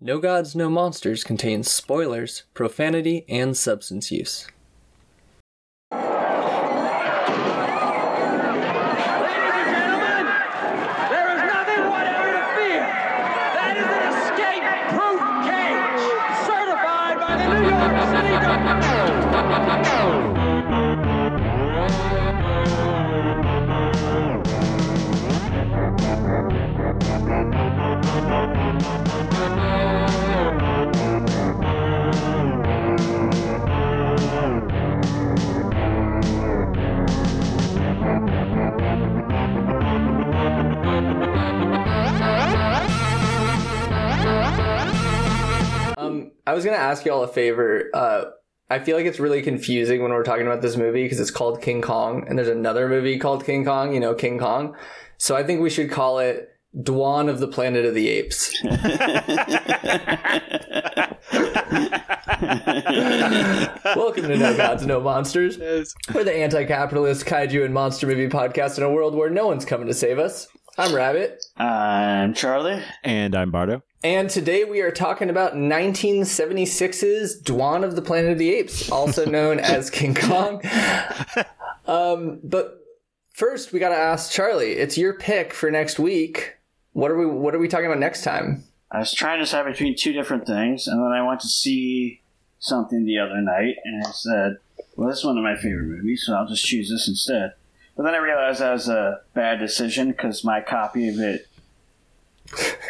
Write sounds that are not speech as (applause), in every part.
No Gods, No Monsters contains spoilers, profanity, and substance use. I was gonna ask y'all a favor. Uh, I feel like it's really confusing when we're talking about this movie because it's called King Kong, and there's another movie called King Kong. You know, King Kong. So I think we should call it Dwan of the Planet of the Apes. (laughs) Welcome to No Gods, No Monsters. We're the anti-capitalist kaiju and monster movie podcast in a world where no one's coming to save us. I'm Rabbit. I'm Charlie. And I'm Bardo. And today we are talking about 1976's Dwan of the Planet of the Apes, also (laughs) known as King Kong. Um, but first, we got to ask Charlie. It's your pick for next week. What are we? What are we talking about next time? I was trying to decide between two different things, and then I went to see something the other night, and I said, "Well, this is one of my favorite movies, so I'll just choose this instead." But then I realized that was a bad decision because my copy of it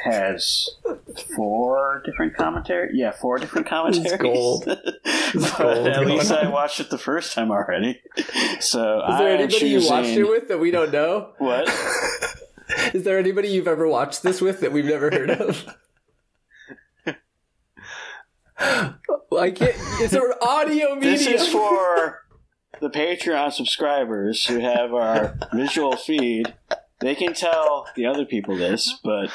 has four different commentary. Yeah, four different commentaries. (laughs) gold. But gold At least on. I watched it the first time already. So Is there I anybody you watched it with that we don't know? What? (laughs) is there anybody you've ever watched this with that we've never heard of? Well, (gasps) I can't. It's an audio medium. (laughs) This is for the Patreon subscribers who have our visual feed. They can tell the other people this, but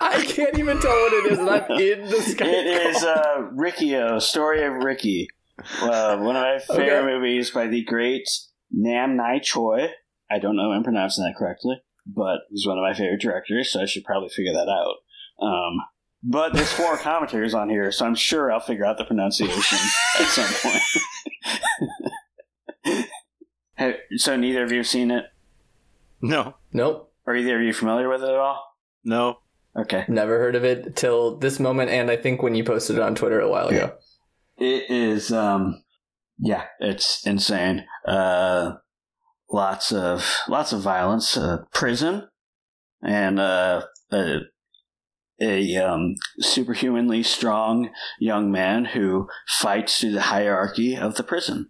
I can't even tell what it is, and I'm (laughs) in the Skype. it is uh, Riki-Oh, Story of Ricky. Uh, one of my favorite Okay. movies by the great Nam Nai Choi. I don't know if I'm pronouncing that correctly, but he's one of my favorite directors, so I should probably figure that out. Um, but there's four (laughs) commentaries on here, so I'm sure I'll figure out the pronunciation at some point. (laughs) Have- so neither of you have seen it? No, Nope, Are either of you familiar with it at all? no. Okay. never heard of it till this moment, and I think when you posted it on Twitter a while ago. It is, um, yeah, it's insane. Uh, lots of lots of violence, uh, prison, and uh, a, a um, superhumanly strong young man who fights through the hierarchy of the prison.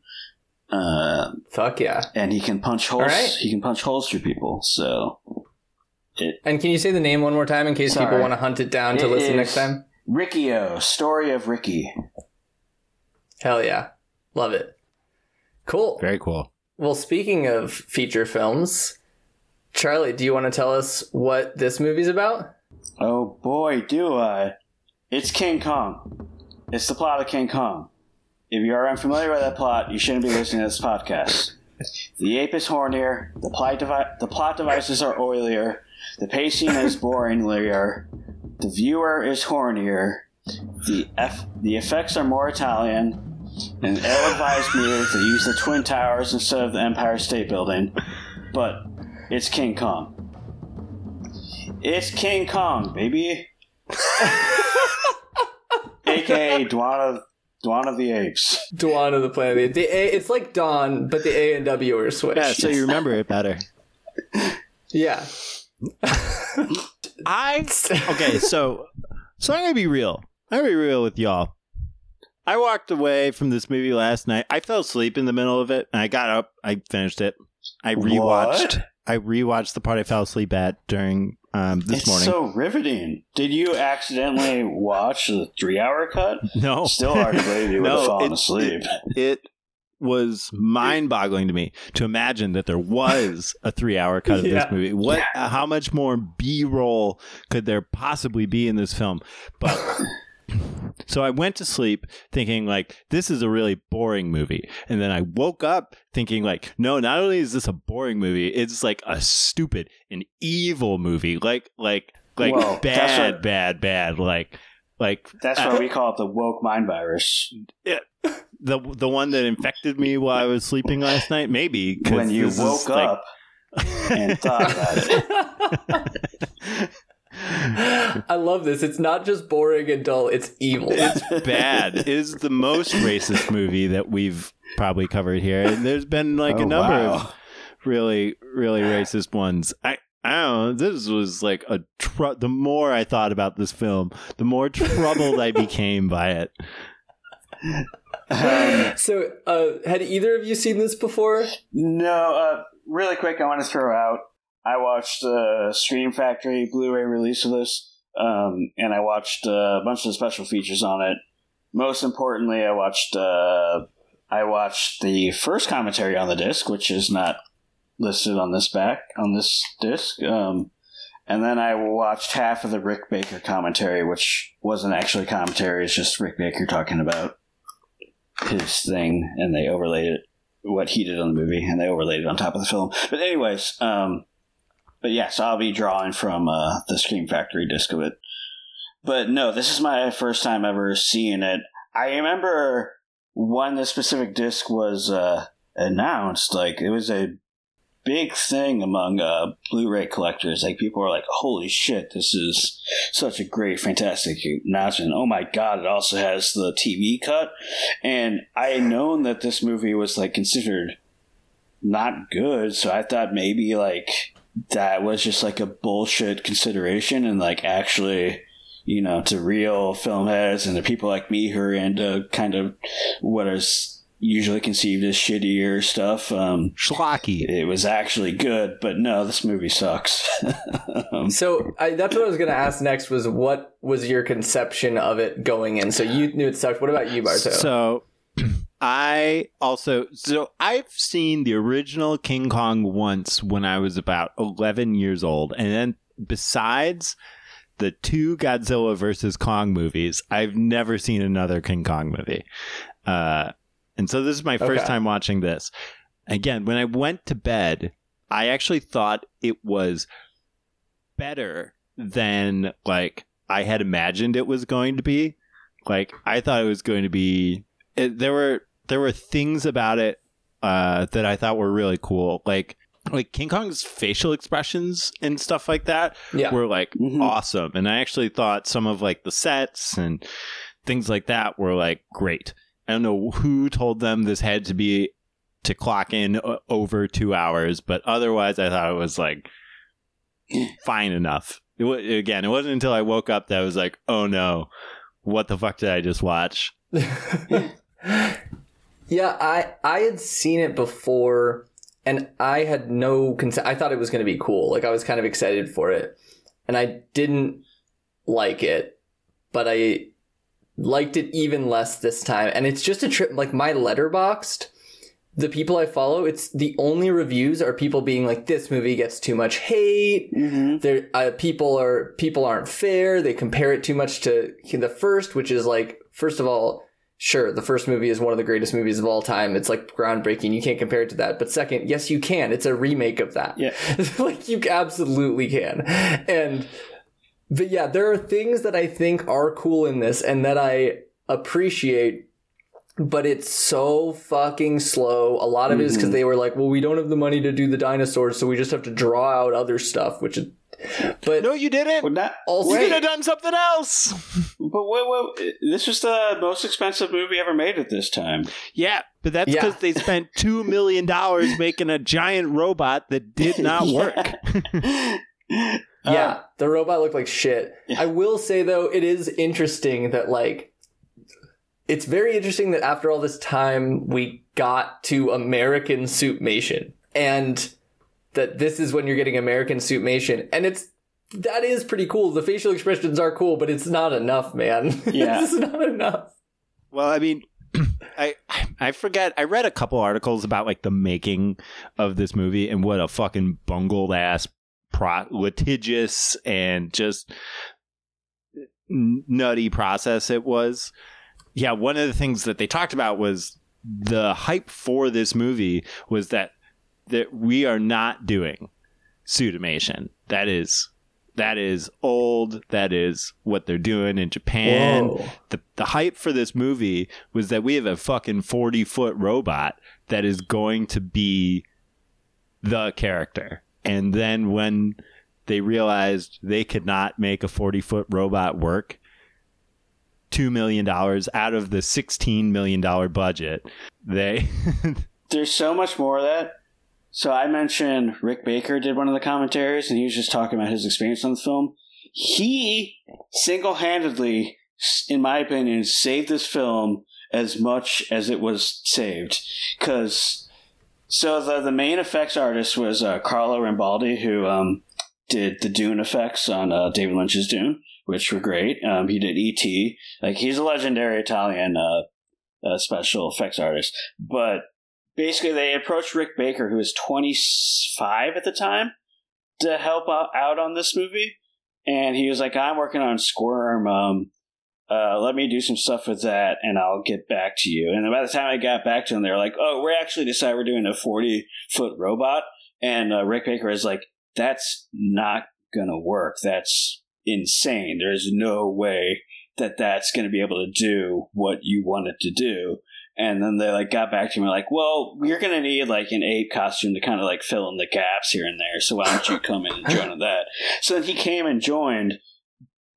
Uh, Fuck yeah! and he can punch holes. right. He can punch holes through people. So And can you say the name one more time in case people want to hunt it down to It listen is- next time? Riki-Oh, story of Ricky. Hell yeah, love it. Cool. Very cool. Well, speaking of feature films, Charlie, do you want to tell us what this movie's about? Oh boy, do I. It's King Kong. It's the plot of King Kong. If you are unfamiliar with that plot, you shouldn't be listening to this podcast. The ape is hornier, the plot, devi- the plot devices are oilier, the pacing is boringlier, the viewer is hornier, the, F- the effects are more Italian, and ill-advised move to use the Twin Towers instead of the Empire State Building, but it's King Kong. It's King Kong, baby. (laughs) AKA Dwan of, Dwan of the Apes. (laughs) Dawn of the Planet. The A, it's like Dawn, but the A and W are switched. Yeah, so you remember it better. (laughs) yeah. (laughs) I okay, so so I'm gonna be real. I'm gonna be real with y'all. I walked away from this movie last night. I fell asleep in the middle of it, and I got up. I finished it. I rewatched. What? I rewatched the part I fell asleep at during um, this it's morning. so riveting. Did you accidentally watch the three-hour cut? no, Still hard to believe you (laughs) would have fallen it- asleep. it was mind-boggling to me to imagine that there was a three-hour cut of this movie. What? How much more B-roll could there possibly be in this film? But (laughs) (clears throat) so I went to sleep thinking like this is a really boring movie, and then I woke up thinking like, no, not only is this a boring movie, it's like a stupid and evil movie, like like like that's bad, what- bad, bad, like Like That's uh, why we call it the woke mind virus. the the one that infected me while I was sleeping last night. maybe When you woke like- up and thought about it. (laughs) (laughs) I love this. It's not just boring and dull, it's evil. it's bad. It is the most racist movie that we've probably covered here, and there's been like Oh, a number wow. of really, really racist ones. I. I don't know. This was like a. Tr- the more I thought about this film, the more troubled I became by it. Um, so, uh, had either of you seen this before? no, uh, really quick, I want to throw out. I watched the Scream Factory Blu-ray release of this, um, and I watched uh, a bunch of the special features on it. Most importantly, I watched uh, I watched the first commentary on the disc, which is not listed on this back on this disc. Um, and then I watched half of the Rick Baker commentary, which wasn't actually commentary; it's just Rick Baker talking about his thing, and they overlaid it what he did on the movie, and they overlaid it on top of the film. But anyways, um, but yes, I'll be drawing from uh, the Scream Factory disc of it. But no, this is my first time ever seeing it. I remember when the specific disc was uh, announced, like it was a big thing among uh, Blu-ray collectors. Like people were like, "Holy shit, this is such a great, fantastic announcement!" Oh my god, it also has the TV cut. And I had known that this movie was like considered not good, so I thought maybe like that was just like a bullshit consideration, and like actually. You know, to real film heads and to people like me who are into kind of what is usually conceived as shittier stuff. Um, Schlocky. it was actually good, but no, this movie sucks. (laughs) um, So, I, that's what I was going to ask next was what was your conception of it going in? So, you knew it sucked. What about you, Bardo? So I also so I've seen the original King Kong once when I was about 11 years old and then besides the two Godzilla versus Kong movies, I've never seen another King Kong movie. Uh and so this is my first Okay. time watching this. Again, when I went to bed, I actually thought it was better than like I had imagined it was going to be. Like I thought it was going to be. It, there were there were things about it uh, that I thought were really cool. Like like King Kong's facial expressions and stuff like that yeah. were like Mhm. awesome. And I actually thought some of like the sets and things like that were like great. I don't know who told them this had to be to clock in over two hours, but otherwise I thought it was like fine enough. It wa again, it wasn't until I woke up that I was like, oh no, what the fuck did I just watch? (laughs) yeah, I I had seen it before, and I had no concept. I thought it was going to be cool. Like I was kind of excited for it, and I didn't like it, but I liked it even less this time. And it's just a trip. Like my Letterboxd, the people I follow, it's the only reviews are people being like, "This movie gets too much hate." mhm. there uh, people are people aren't fair they compare it too much to the first which is like first of all sure the first movie is one of the greatest movies of all time it's like groundbreaking you can't compare it to that but second yes you can it's a remake of that Yeah. (laughs) like you absolutely can and but yeah there are things that i think are cool in this and that i appreciate but it's so fucking slow. A lot of it is because Mhm. they were like, "Well, we don't have the money to do the dinosaurs, so we just have to draw out other stuff." Which is, but No, you didn't. Well, not, also, you could have done something else. but wait, wait, this was the most expensive movie ever made at this time. Yeah, but that's Yeah. because they spent (laughs) two million dollars making a giant robot that did not (laughs) work. Yeah. (laughs) Uh, yeah, the robot looked like shit. Yeah. I will say though, it is interesting that like, it's very interesting that after all this time, we got to American Suitmation, and that this is when you're getting American Suitmation, and it's that is pretty cool. The facial expressions are cool, but it's not enough, man. (laughs) Yeah. it's not enough. Well, I mean, (clears throat) I I forget. I read a couple articles about like the making of this movie and what a fucking bungled ass, pro- litigious and just nutty process it was. Yeah, one of the things that they talked about was the hype for this movie was that that we are not doing suitmation. That is that is old. That is what they're doing in Japan. Whoa. The the hype for this movie was that we have a fucking forty foot robot that is going to be the character. And then when they realized they could not make a forty foot robot work, two million dollars out of the sixteen million dollar budget, they (laughs) There's so much more of that. So I mentioned Rick Baker did one of the commentaries, and he was just talking about his experience on the film. He single-handedly, in my opinion, saved this film as much as it was saved. Because so the the main effects artist was uh, Carlo Rambaldi, who um, did the Dune effects on uh, David Lynch's Dune, which were great. Um, he did E.T. Like he's a legendary Italian uh, uh, special effects artist, but basically they approached Rick Baker, who was 25 at the time, to help out, on this movie. And he was like, I'm working on Squirm. Um, uh, let me do some stuff with that and I'll get back to you. And by the time I got back to them, they were like, oh, we're actually decided we're doing a 40 foot robot. And uh, Rick Baker is like, that's not to work. That's insane. There's no way that that's going to be able to do what you want it to do. And then they like got back to me like, well, you're gonna need like an ape costume to kind of like fill in the gaps here and there. So why don't you come in and join that? So then he came and joined,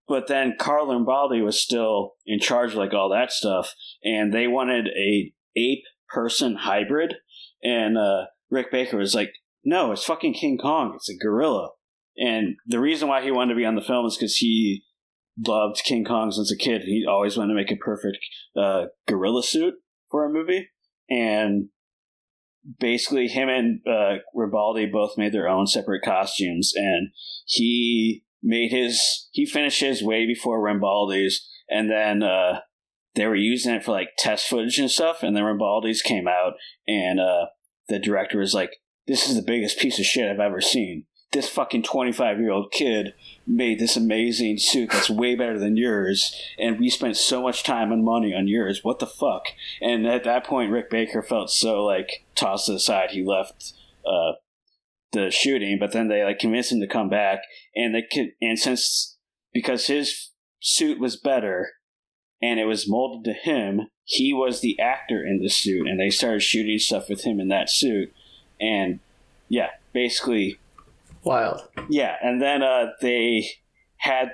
but then Carl Rambaldi was still in charge of like all that stuff, and they wanted a ape person hybrid, and uh, Rick Baker was like, no, it's fucking King Kong. It's a gorilla. And the reason why he wanted to be on the film is because he loved King Kong since a kid. He always wanted to make a perfect uh, gorilla suit for a movie, and basically him and uh, Rambaldi both made their own separate costumes, and he made his he finished his way before Rambaldi's, and then uh, they were using it for like test footage and stuff, and then Rambaldi's came out, and uh, the director was like, "This is the biggest piece of shit I've ever seen." This fucking 25 year old kid made this amazing suit that's way better than yours, and we spent so much time and money on yours. What the fuck? And at that point, Rick Baker felt so like tossed aside. He left uh, the shooting, but then they like convinced him to come back, and they could, and since because his suit was better and it was molded to him, he was the actor in the suit, and they started shooting stuff with him in that suit, and yeah, basically Wild. yeah, and then uh, they had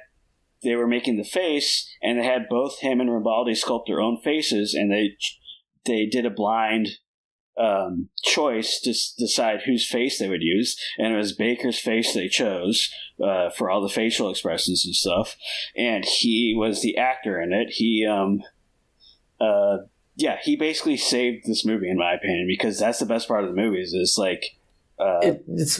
they were making the face, and they had both him and Rambaldi sculpt their own faces, and they they did a blind um, choice to s- decide whose face they would use, and it was Baker's face they chose uh, for all the facial expressions and stuff, and he was the actor in it. He um uh yeah, he basically saved this movie in my opinion because that's the best part of the movies is like uh, It, it's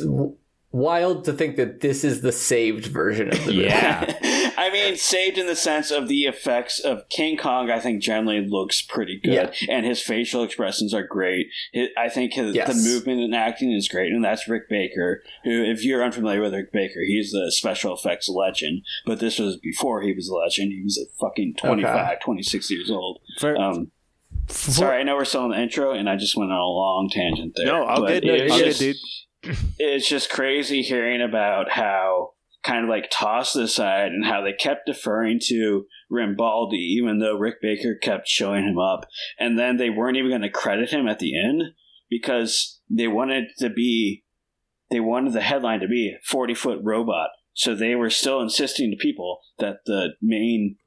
wild to think that this is the saved version of the movie. Yeah. (laughs) (laughs) I mean, saved in the sense of the effects of King Kong. I think generally looks pretty good, Yeah. and his facial expressions are great. Hi- I think his, Yes. the movement and acting is great, and that's Rick Baker. Who, if you're unfamiliar with Rick Baker, he's the special effects legend. But this was before he was a legend. He was a fucking 25, 26 years old. For, Um, for- sorry, I know we're still in the intro, and I just went on a long tangent there. no, I'll get, it's I'll get, just- dude. It's just crazy hearing about how kind of like tossed aside and how they kept deferring to Rambaldi, even though Rick Baker kept showing him up. And then they weren't even going to credit him at the end because they wanted to be, they wanted the headline to be 40 foot robot. So they were still insisting to people that the main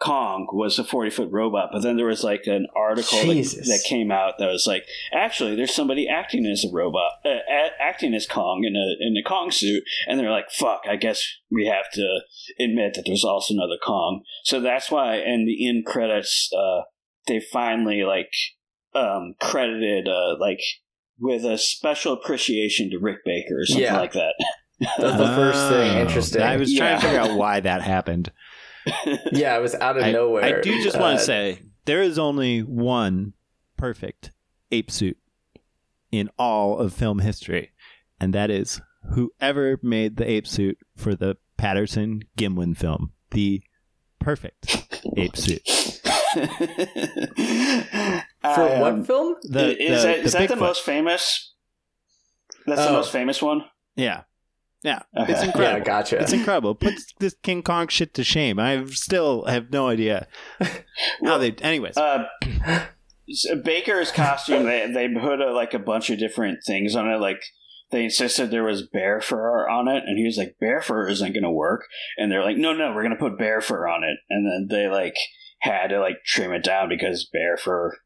Kong was a 40 foot robot. But then there was like an article that, that came out that was like, actually, there's somebody acting as a robot, uh, a- acting as Kong in a in a Kong suit, and they're like, "Fuck, I guess we have to admit that there's also another Kong." So that's why, in the end credits, uh, they finally like um, credited uh, like with a special appreciation to Rick Baker or something Yeah. like that. That's the first thing. Oh, Interesting. I was trying to figure out why that happened. (laughs) yeah, it was out of I, nowhere. I do just want Uh, to say there is only one perfect ape suit in all of film history, and that is whoever made the ape suit for the Patterson Gimlin film, the perfect ape (laughs) suit. (laughs) For I, what um, film? The, is the- that, is the that the most famous? That's the Oh. most famous one. Yeah, Yeah, (laughs) it's incredible. Yeah, gotcha. It's incredible. Put this King Kong shit to shame. I still have no idea (laughs) how they. Anyways, Uh, Baker's costume, they, they put a, like a bunch of different things on it. Like they insisted there was bear fur on it, and he was like, "Bear fur isn't going to work." And they're like, "No, no, we're going to put bear fur on it." And then they like had to like trim it down because bear fur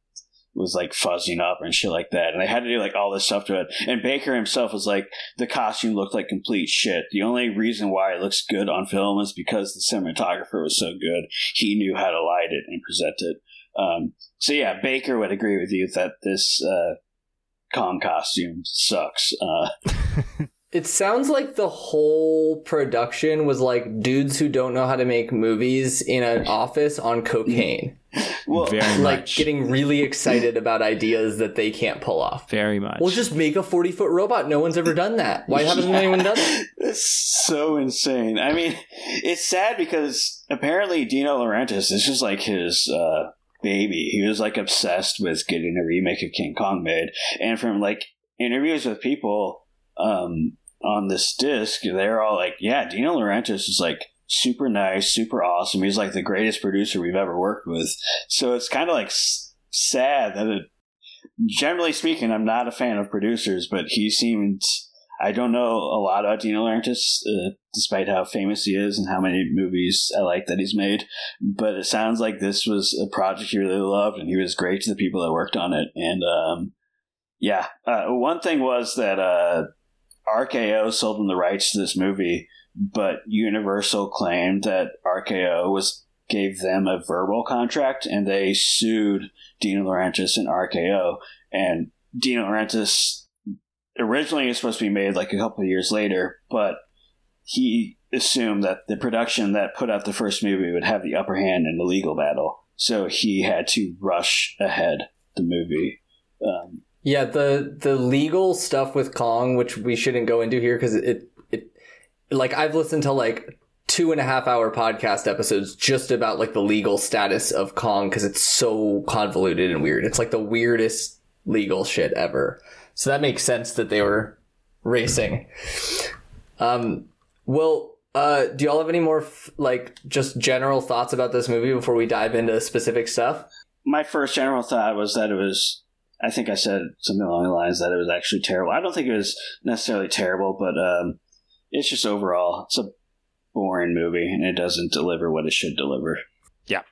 was like fuzzing up and shit like that. And they had to do like all this stuff to it. And Baker himself was like, the costume looked like complete shit. The only reason why it looks good on film is because the cinematographer was so good. He knew how to light it and present it. Um, so yeah, Baker would agree with you that this uh, Kong costume sucks. Uh, (laughs) It sounds like the whole production was like dudes who don't know how to make movies in an office on cocaine, (laughs) well, very like much. getting really excited about ideas that they can't pull off. very much. Well, just make a 40 foot robot. No one's ever done that. Why haven't (laughs) Yeah. anyone done that? It's so insane. I mean, it's sad because apparently Dino Laurentiis, this is like his uh, baby. He was like obsessed with getting a remake of King Kong made, and from like interviews with people um, on this disc, they're all like, "Yeah, Dino Laurentiis is like." Super nice, super awesome. He's like the greatest producer we've ever worked with. So it's kind of like s- sad that it. Generally speaking, I'm not a fan of producers, but he seemed I don't know a lot about Dino Laurentiis, uh, despite how famous he is and how many movies I like that he's made. But it sounds like this was a project he really loved, and he was great to the people that worked on it. And um, yeah, uh, one thing was that uh, RKO sold them the rights to this movie, but Universal claimed that RKO was gave them a verbal contract, and they sued Dino Laurentiis and RKO. And Dino Laurentiis originally was supposed to be made like a couple of years later, but he assumed that the production that put out the first movie would have the upper hand in the legal battle, so he had to rush ahead the movie. Um, Yeah, the the legal stuff with Kong, which we shouldn't go into here because it, it like I've listened to like two and a half hour podcast episodes just about like the legal status of Kong because it's so convoluted and weird. It's like the weirdest legal shit ever. So that makes sense that they were racing. Um, well, uh, do y'all have any more f- like just general thoughts about this movie before we dive into specific stuff? my first general thought was that it was. I think I said something along the lines that it was actually terrible. I don't think it was necessarily terrible, but um, it's just overall it's a boring movie and it doesn't deliver what it should deliver. Yeah,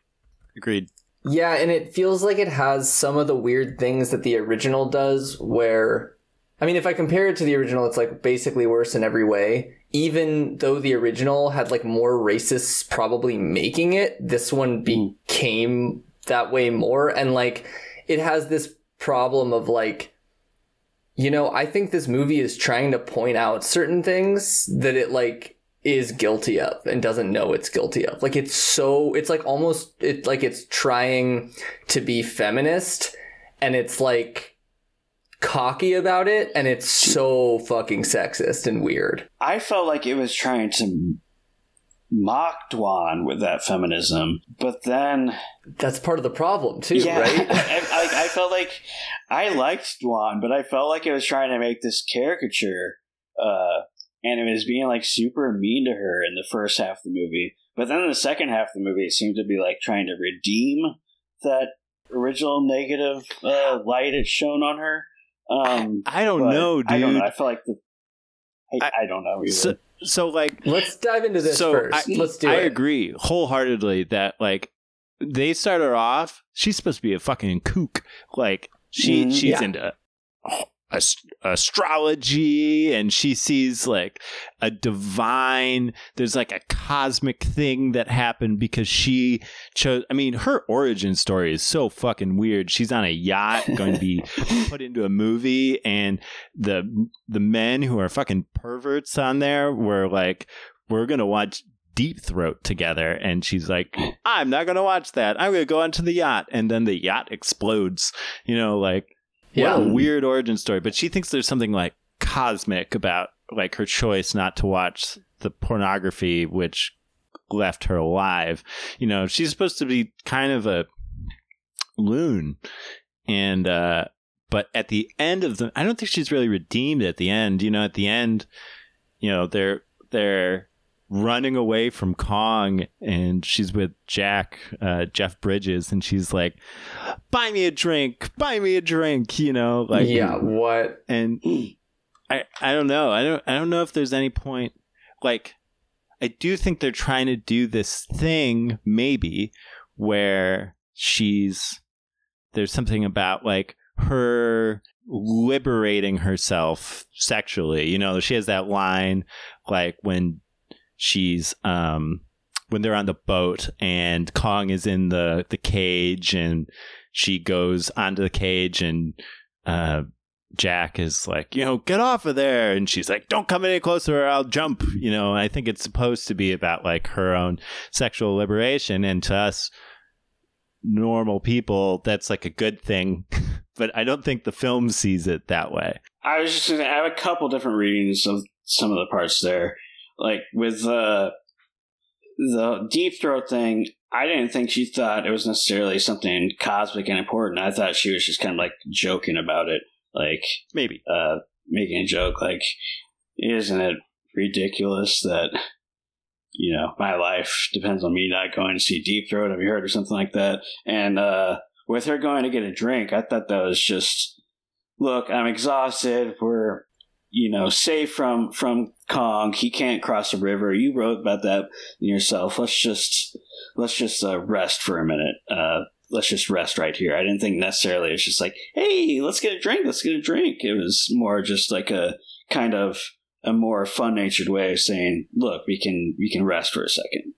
agreed. Yeah, and it feels like it has some of the weird things that the original does, where, I mean, if I compare it to the original, it's like basically worse in every way. Even though the original had like more racists probably making it, this one became that way more. And like, it has this problem of like, you know, I think this movie is trying to point out certain things that it like is guilty of and doesn't know it's guilty of. Like it's so it's like almost it like it's trying to be feminist and it's like cocky about it and it's so fucking sexist and weird. I felt like it was trying to mock Dwan with that feminism, but then That's part of the problem too, yeah, right? (laughs) I, I, I felt like I liked Dwan, but I felt like it was trying to make this caricature, uh, and it was being like super mean to her in the first half of the movie. But then in the second half of the movie, it seemed to be like trying to redeem that original negative uh, light it's shown on her. Um, I don't know, dude. I don't know. I feel like the. I, I- I don't know. Either. So, so like, Let's dive into this so first. I, Let's do I it. agree wholeheartedly that like they start her off. She's supposed to be a fucking kook. Like she, Mhm. she's Yeah. into ast- astrology, and she sees like a divine. There's like a cosmic thing that happened because she chose. I mean, her origin story is so fucking weird. She's on a yacht going to be (laughs) put into a movie, and the the men who are fucking perverts on there were like, "We're gonna watch." Deep Throat together, and she's like, "I'm not gonna watch that. I'm gonna go onto the yacht," and then the yacht explodes. You know, like Yeah. what a weird origin story. But she thinks there's something like cosmic about like her choice not to watch the pornography, which left her alive. You know, she's supposed to be kind of a loon, and uh, but at the end of the, I don't think she's really redeemed at the end. You know, at the end, you know they're they're running away from Kong, and she's with Jack uh, Jeff Bridges, and she's like, "Buy me a drink, buy me a drink," you know, like yeah, what? and I I don't know. I don't I don't know if there's any point like I do think they're trying to do this thing maybe where she's there's something about like her liberating herself sexually. You know, she has that line like when she's um when they're on the boat and Kong is in the the cage and she goes onto the cage and uh Jack is like, you know, get off of there. And she's like, don't come any closer or I'll jump. You know, I think it's supposed to be about like her own sexual liberation. And to us, normal people, that's like a good thing. (laughs) but I don't think the film sees it that way. I was just gonna I have a couple different readings of some of the parts there. Like with uh, the deep throat thing, I didn't think she thought it was necessarily something cosmic and important. I thought she was just kind of like joking about it, like Maybe. uh, making a joke, like, isn't it ridiculous that you know my life depends on me not going to see Deep Throat? Have you heard or something like that? And uh, with her going to get a drink, I thought that was just look. I'm exhausted. We're you know safe from from Kong. He can't cross the river. You wrote about that yourself. Let's just let's just uh, rest for a minute. Uh, let's just rest right here. I didn't think necessarily it's just like, hey, let's get a drink, let's get a drink. It was more just like a kind of a more fun natured way of saying, look, we can we can rest for a second.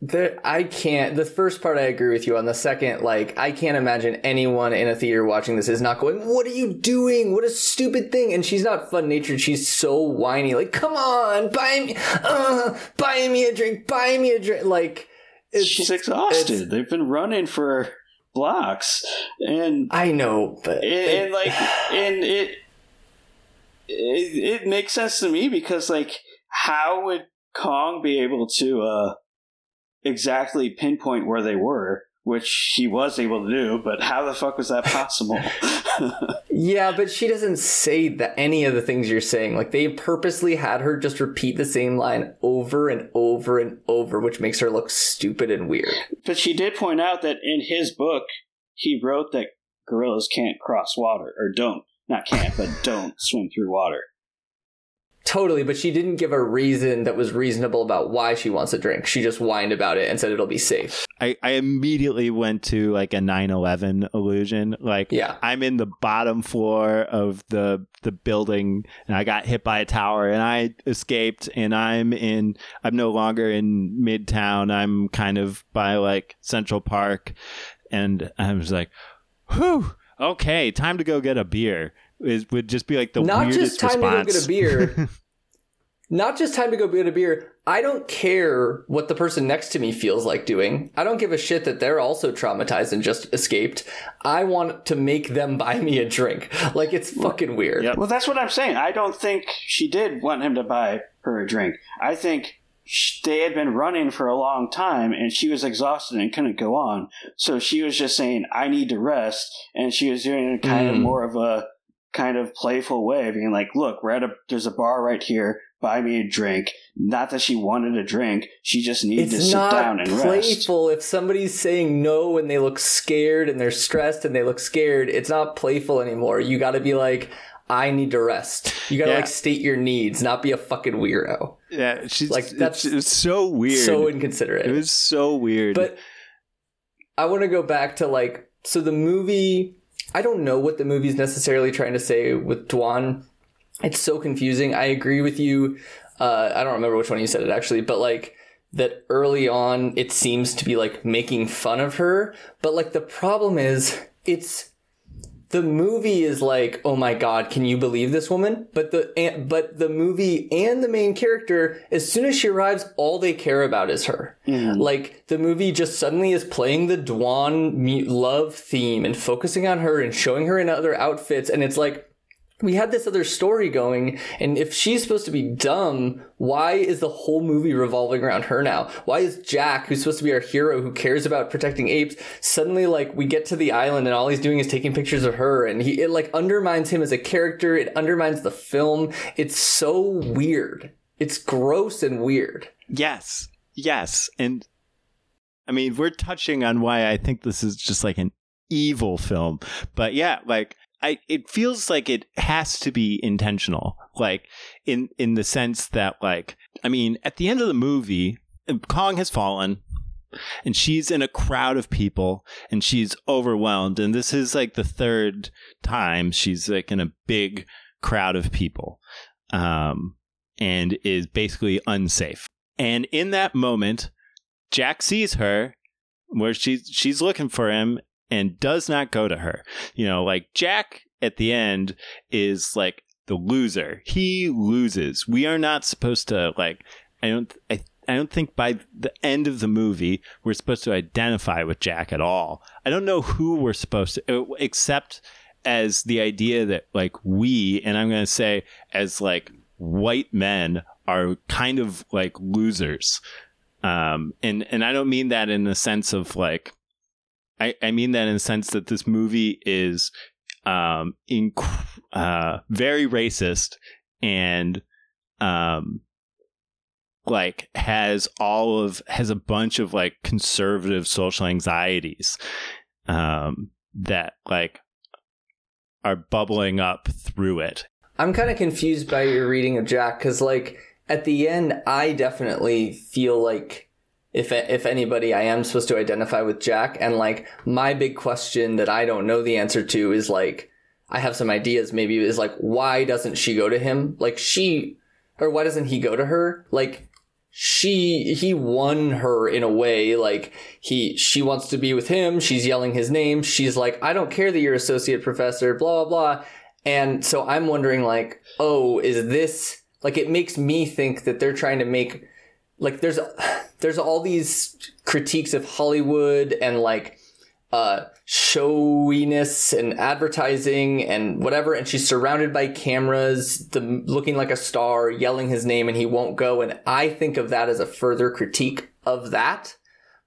There, I can't. The first part I agree with you on. The second, like, I can't imagine anyone in a theater watching this is not going, "What are you doing? What a stupid thing!" And she's not fun natured. She's so whiny. Like, come on, buy me, uh, buy me a drink, buy me a drink. Like, it's, She's exhausted. They've been running for blocks, and I know, but and, and like and it, it it makes sense to me because like how would Kong be able to uh exactly pinpoint where they were, which he was able to do, but how the fuck was that possible? (laughs) (laughs) yeah, but she doesn't say that any of the things you're saying. Like, they purposely had her just repeat the same line over and over and over, which makes her look stupid and weird. but she did point out that in his book he wrote that gorillas can't cross water or don't not can't but don't swim through water. Totally, but she didn't give a reason that was reasonable about why she wants a drink. She just whined about it and said it'll be safe. I, I immediately went to like a 9-11 illusion like Yeah. i'm in the bottom floor of the the building and i got hit by a tower and i escaped and i'm in i'm no longer in midtown i'm kind of by like central park and i was like whew okay time to go get a beer it would just be like the Not weirdest just time to go response. get a beer. (laughs) Not just time to go get a beer. I don't care what the person next to me feels like doing. I don't give a shit that they're also traumatized and just escaped. I want to make them buy me a drink. Like it's fucking weird. Yep. Well, that's what I'm saying. I don't think she did want him to buy her a drink. I think they had been running for a long time and she was exhausted and couldn't go on. So she was just saying, I need to rest. And she was doing it kind of Mm. more of a kind of playful way of being like, look, we're at a, there's a bar right here. Buy me a drink. Not that she wanted a drink. She just needed to sit down and rest. playful. If somebody's saying no and they look scared and they're stressed and they look scared, it's not playful anymore. You got to be like, I need to rest. You got to Yeah. like state your needs, not be a fucking weirdo. yeah she's Like, like that's that's it's so weird So inconsiderate. it was so weird But I want to go back to like so the movie. I don't know what the movie's necessarily trying to say with Dwan. It's so confusing. I agree with you. Uh, I don't remember which one you said it actually, but like that early on, it seems to be like making fun of her. But like the problem is, it's the movie is like, oh my god, can you believe this woman? But the but the movie and the main character, as soon as she arrives, all they care about is her. Hmm. Like the movie just suddenly is playing the Dwan love theme and focusing on her and showing her in other outfits, and it's like. We had this other story going, and if she's supposed to be dumb, why is the whole movie revolving around her now? Why is Jack, who's supposed to be our hero who cares about protecting apes, suddenly like we get to the island and all he's doing is taking pictures of her and he it like undermines him as a character, it undermines the film. It's so weird. it's gross and weird. Yes. Yes. And I mean, we're touching on why I think this is just like an evil film. But yeah, like I it feels like it has to be intentional. Like in in the sense that like I mean, at the end of the movie, Kong has fallen and she's in a crowd of people and she's overwhelmed and this is like the third time she's like in a big crowd of people um and is basically unsafe and in that moment jack sees her where she's she's looking for him and does not go to her you know like jack at the end is like the loser he loses we are not supposed to like i don't i I don't think by the end of the movie we're supposed to identify with Jack at all. I don't know who we're supposed to, uh, except as the idea that like we, and I'm going to say as like white men are kind of like losers. Um, and, and I don't mean that in the sense of like, I, I mean that in the sense that this movie is, um, uh, very racist and, um, like has all of has a bunch of like conservative social anxieties um that like are bubbling up through it. I'm kind of confused by your reading of Jack because, like, at the end, I definitely feel like if if anybody, I am supposed to identify with Jack, and like my big question that I don't know the answer to is like I have some ideas. Maybe is like why doesn't she go to him? Like she, or why doesn't he go to her? Like she he won her in a way like he she wants to be with him she's yelling his name she's like i don't care that you're associate professor blah blah blah and so i'm wondering like oh is this like it makes me think that they're trying to make like there's (sighs) there's all these critiques of hollywood and like uh showiness and advertising and whatever and she's surrounded by cameras the looking like a star yelling his name and he won't go and i think of that as a further critique of that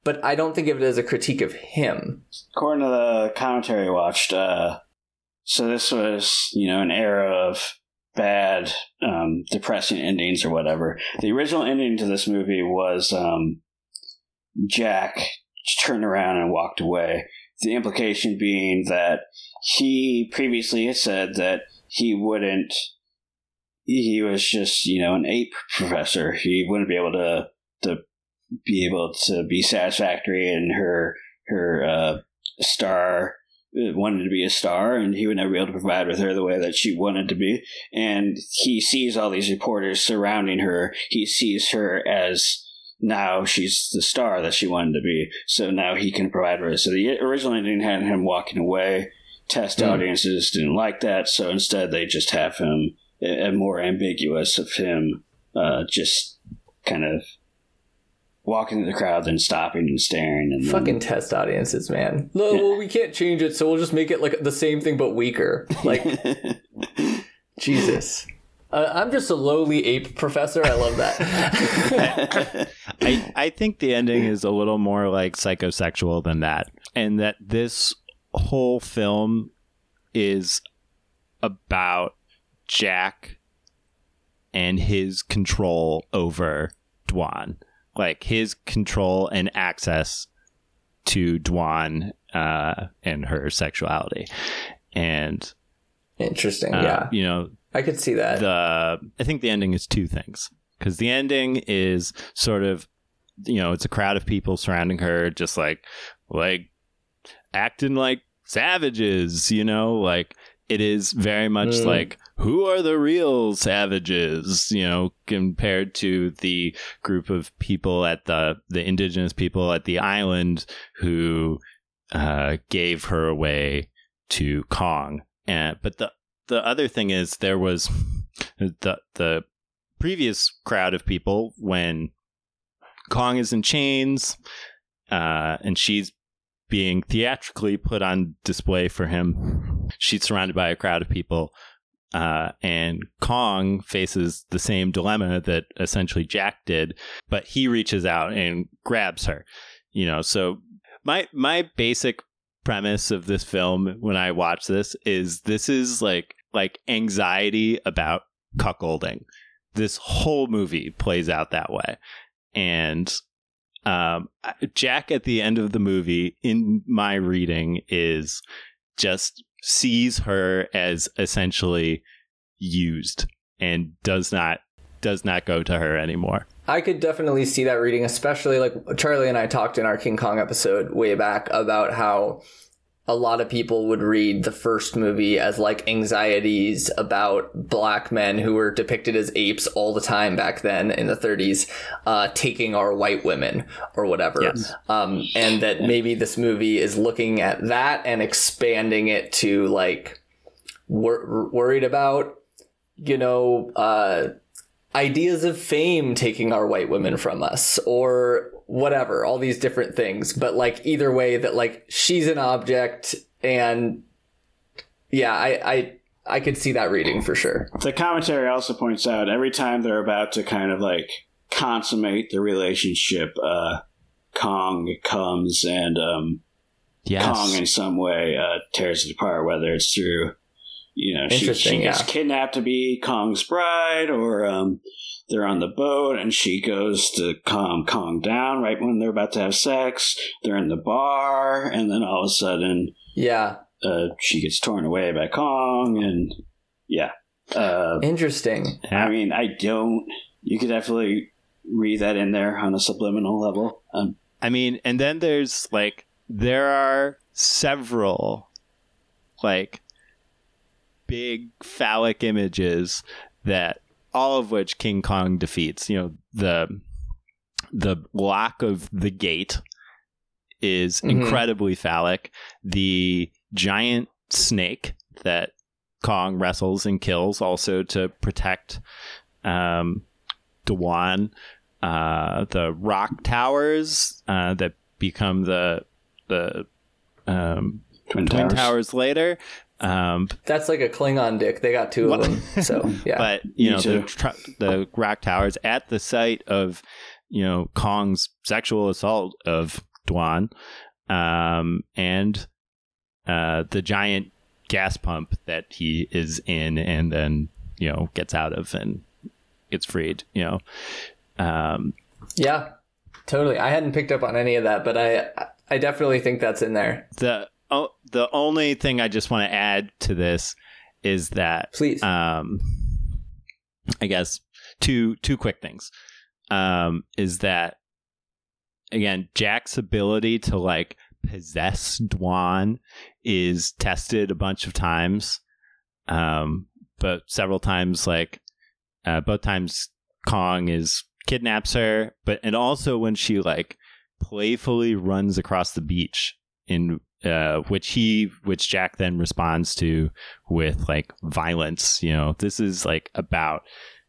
but i don't think of it as a critique of him. According to the commentary I watched, uh, so this was, you know, an era of bad, um, depressing endings or whatever. The original ending to this movie was um, Jack turned around and walked away. The implication being that he previously had said that he wouldn't. He was just, you know, an ape professor. He wouldn't be able to to be able to be satisfactory in her her uh, star wanted to be a star and he would never be able to provide with her the way that she wanted to be. And he sees all these reporters surrounding her. He sees her as now she's the star that she wanted to be. So now he can provide her. So the original ending had him walking away. Test Mm. audiences didn't like that so instead they just have him uh, more ambiguous of him uh, just kind of walking through the crowd then stopping and staring and then- fucking test audiences man. No well we can't change it so we'll just make it like the same thing but weaker. Like (laughs) jesus. Uh, i'm just a lowly ape professor. I love that. (laughs) I, I think the ending is a little more like psychosexual than that. And that this whole film is about Jack and his control over Dwan. Like his control and access to Dwan uh, and her sexuality. And, interesting uh, yeah. you know, i could see that. the I think the ending is two things. Because the ending is sort of you know it's a crowd of people surrounding her just like like acting like savages you know? Like it is very much Mm. like who are the real savages you know compared to the group of people at the the indigenous people at the island who uh, gave her away to Kong and but the the other thing is there was the the previous crowd of people when Kong is in chains uh, and she's being theatrically put on display for him. She's surrounded by a crowd of people, uh, and Kong faces the same dilemma that essentially Jack did, but he reaches out and grabs her. You know, so my my basic premise of this film when I watch this is this is like like anxiety about cuckolding. this whole movie plays out that way. And um, Jack at the end of the movie, in my reading, is just sees her as essentially used and does not does not go to her anymore. I could definitely see that reading, especially like Charlie and I talked in our King Kong episode way back about how a lot of people would read the first movie as like anxieties about black men who were depicted as apes all the time back then in the 30s, uh, taking our white women or whatever. Yes. Um, and that maybe this movie is looking at that and expanding it to like wor- worried about, you know, uh, ideas of fame taking our white women from us or whatever all these different things but like either way that like she's an object and yeah i i i could see that reading for sure The commentary also points out every time they're about to kind of like consummate the relationship, uh, Kong comes and um, Yes. Kong in some way uh, tears it apart, whether it's through, you know, she, she gets yeah. kidnapped to be Kong's bride, or um, they're on the boat and she goes to calm Kong down right when they're about to have sex. They're in the bar, and then all of a sudden yeah uh, she gets torn away by Kong, and yeah. Uh, interesting I mean, I don't. You could definitely read that in there on a subliminal level. Um, I mean, and then there's like there are several like big phallic images that all of which King Kong defeats. You know, the the lock of the gate is Mhm. incredibly phallic. The giant snake that Kong wrestles and kills also to protect um Dwan uh, the rock towers uh, that become the the um, Twin, twin Towers. towers, later. Um, that's like a klingon dick they got two What? of them so (laughs) yeah But you Me know too. the tr- the rock towers at the site of you know Kong's sexual assault of Dwan, um, and uh, the giant gas pump that he is in, and then you know gets out of and gets freed. You know, um, yeah totally i hadn't picked up on any of that but i i definitely think that's in there the oh, the only thing I just want to add to this is that please. um, I guess two two quick things. Um, is that again Jack's ability to like possess Dwan is tested a bunch of times, um, but several times like uh, both times Kong is kidnaps her, but and also when she like playfully runs across the beach in uh, which he which Jack then responds to with like violence. You know, this is like about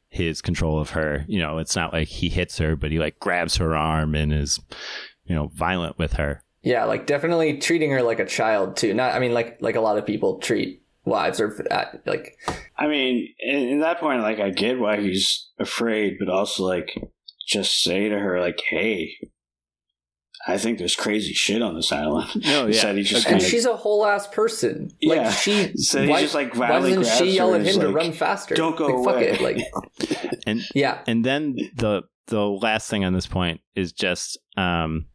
his control of her. You know, it's not like he hits her, but he like grabs her arm and is you know violent with her. Yeah, like definitely treating her like a child too. Not, I mean, like like a lot of people treat wives or uh, like. I mean, in, in that point, like, I get why he's afraid, but also, like, just say to her, like, hey, I think there's crazy shit on this island. No, (laughs) yeah. Said he just And kinda- she's a whole ass person. Yeah. Like she. (laughs) So he why, just, like, why violently doesn't she grabs yell her at and him is to like, run faster? "Don't go like, away." Fuck it. Like (laughs) And yeah, and then the the last thing on this point is just um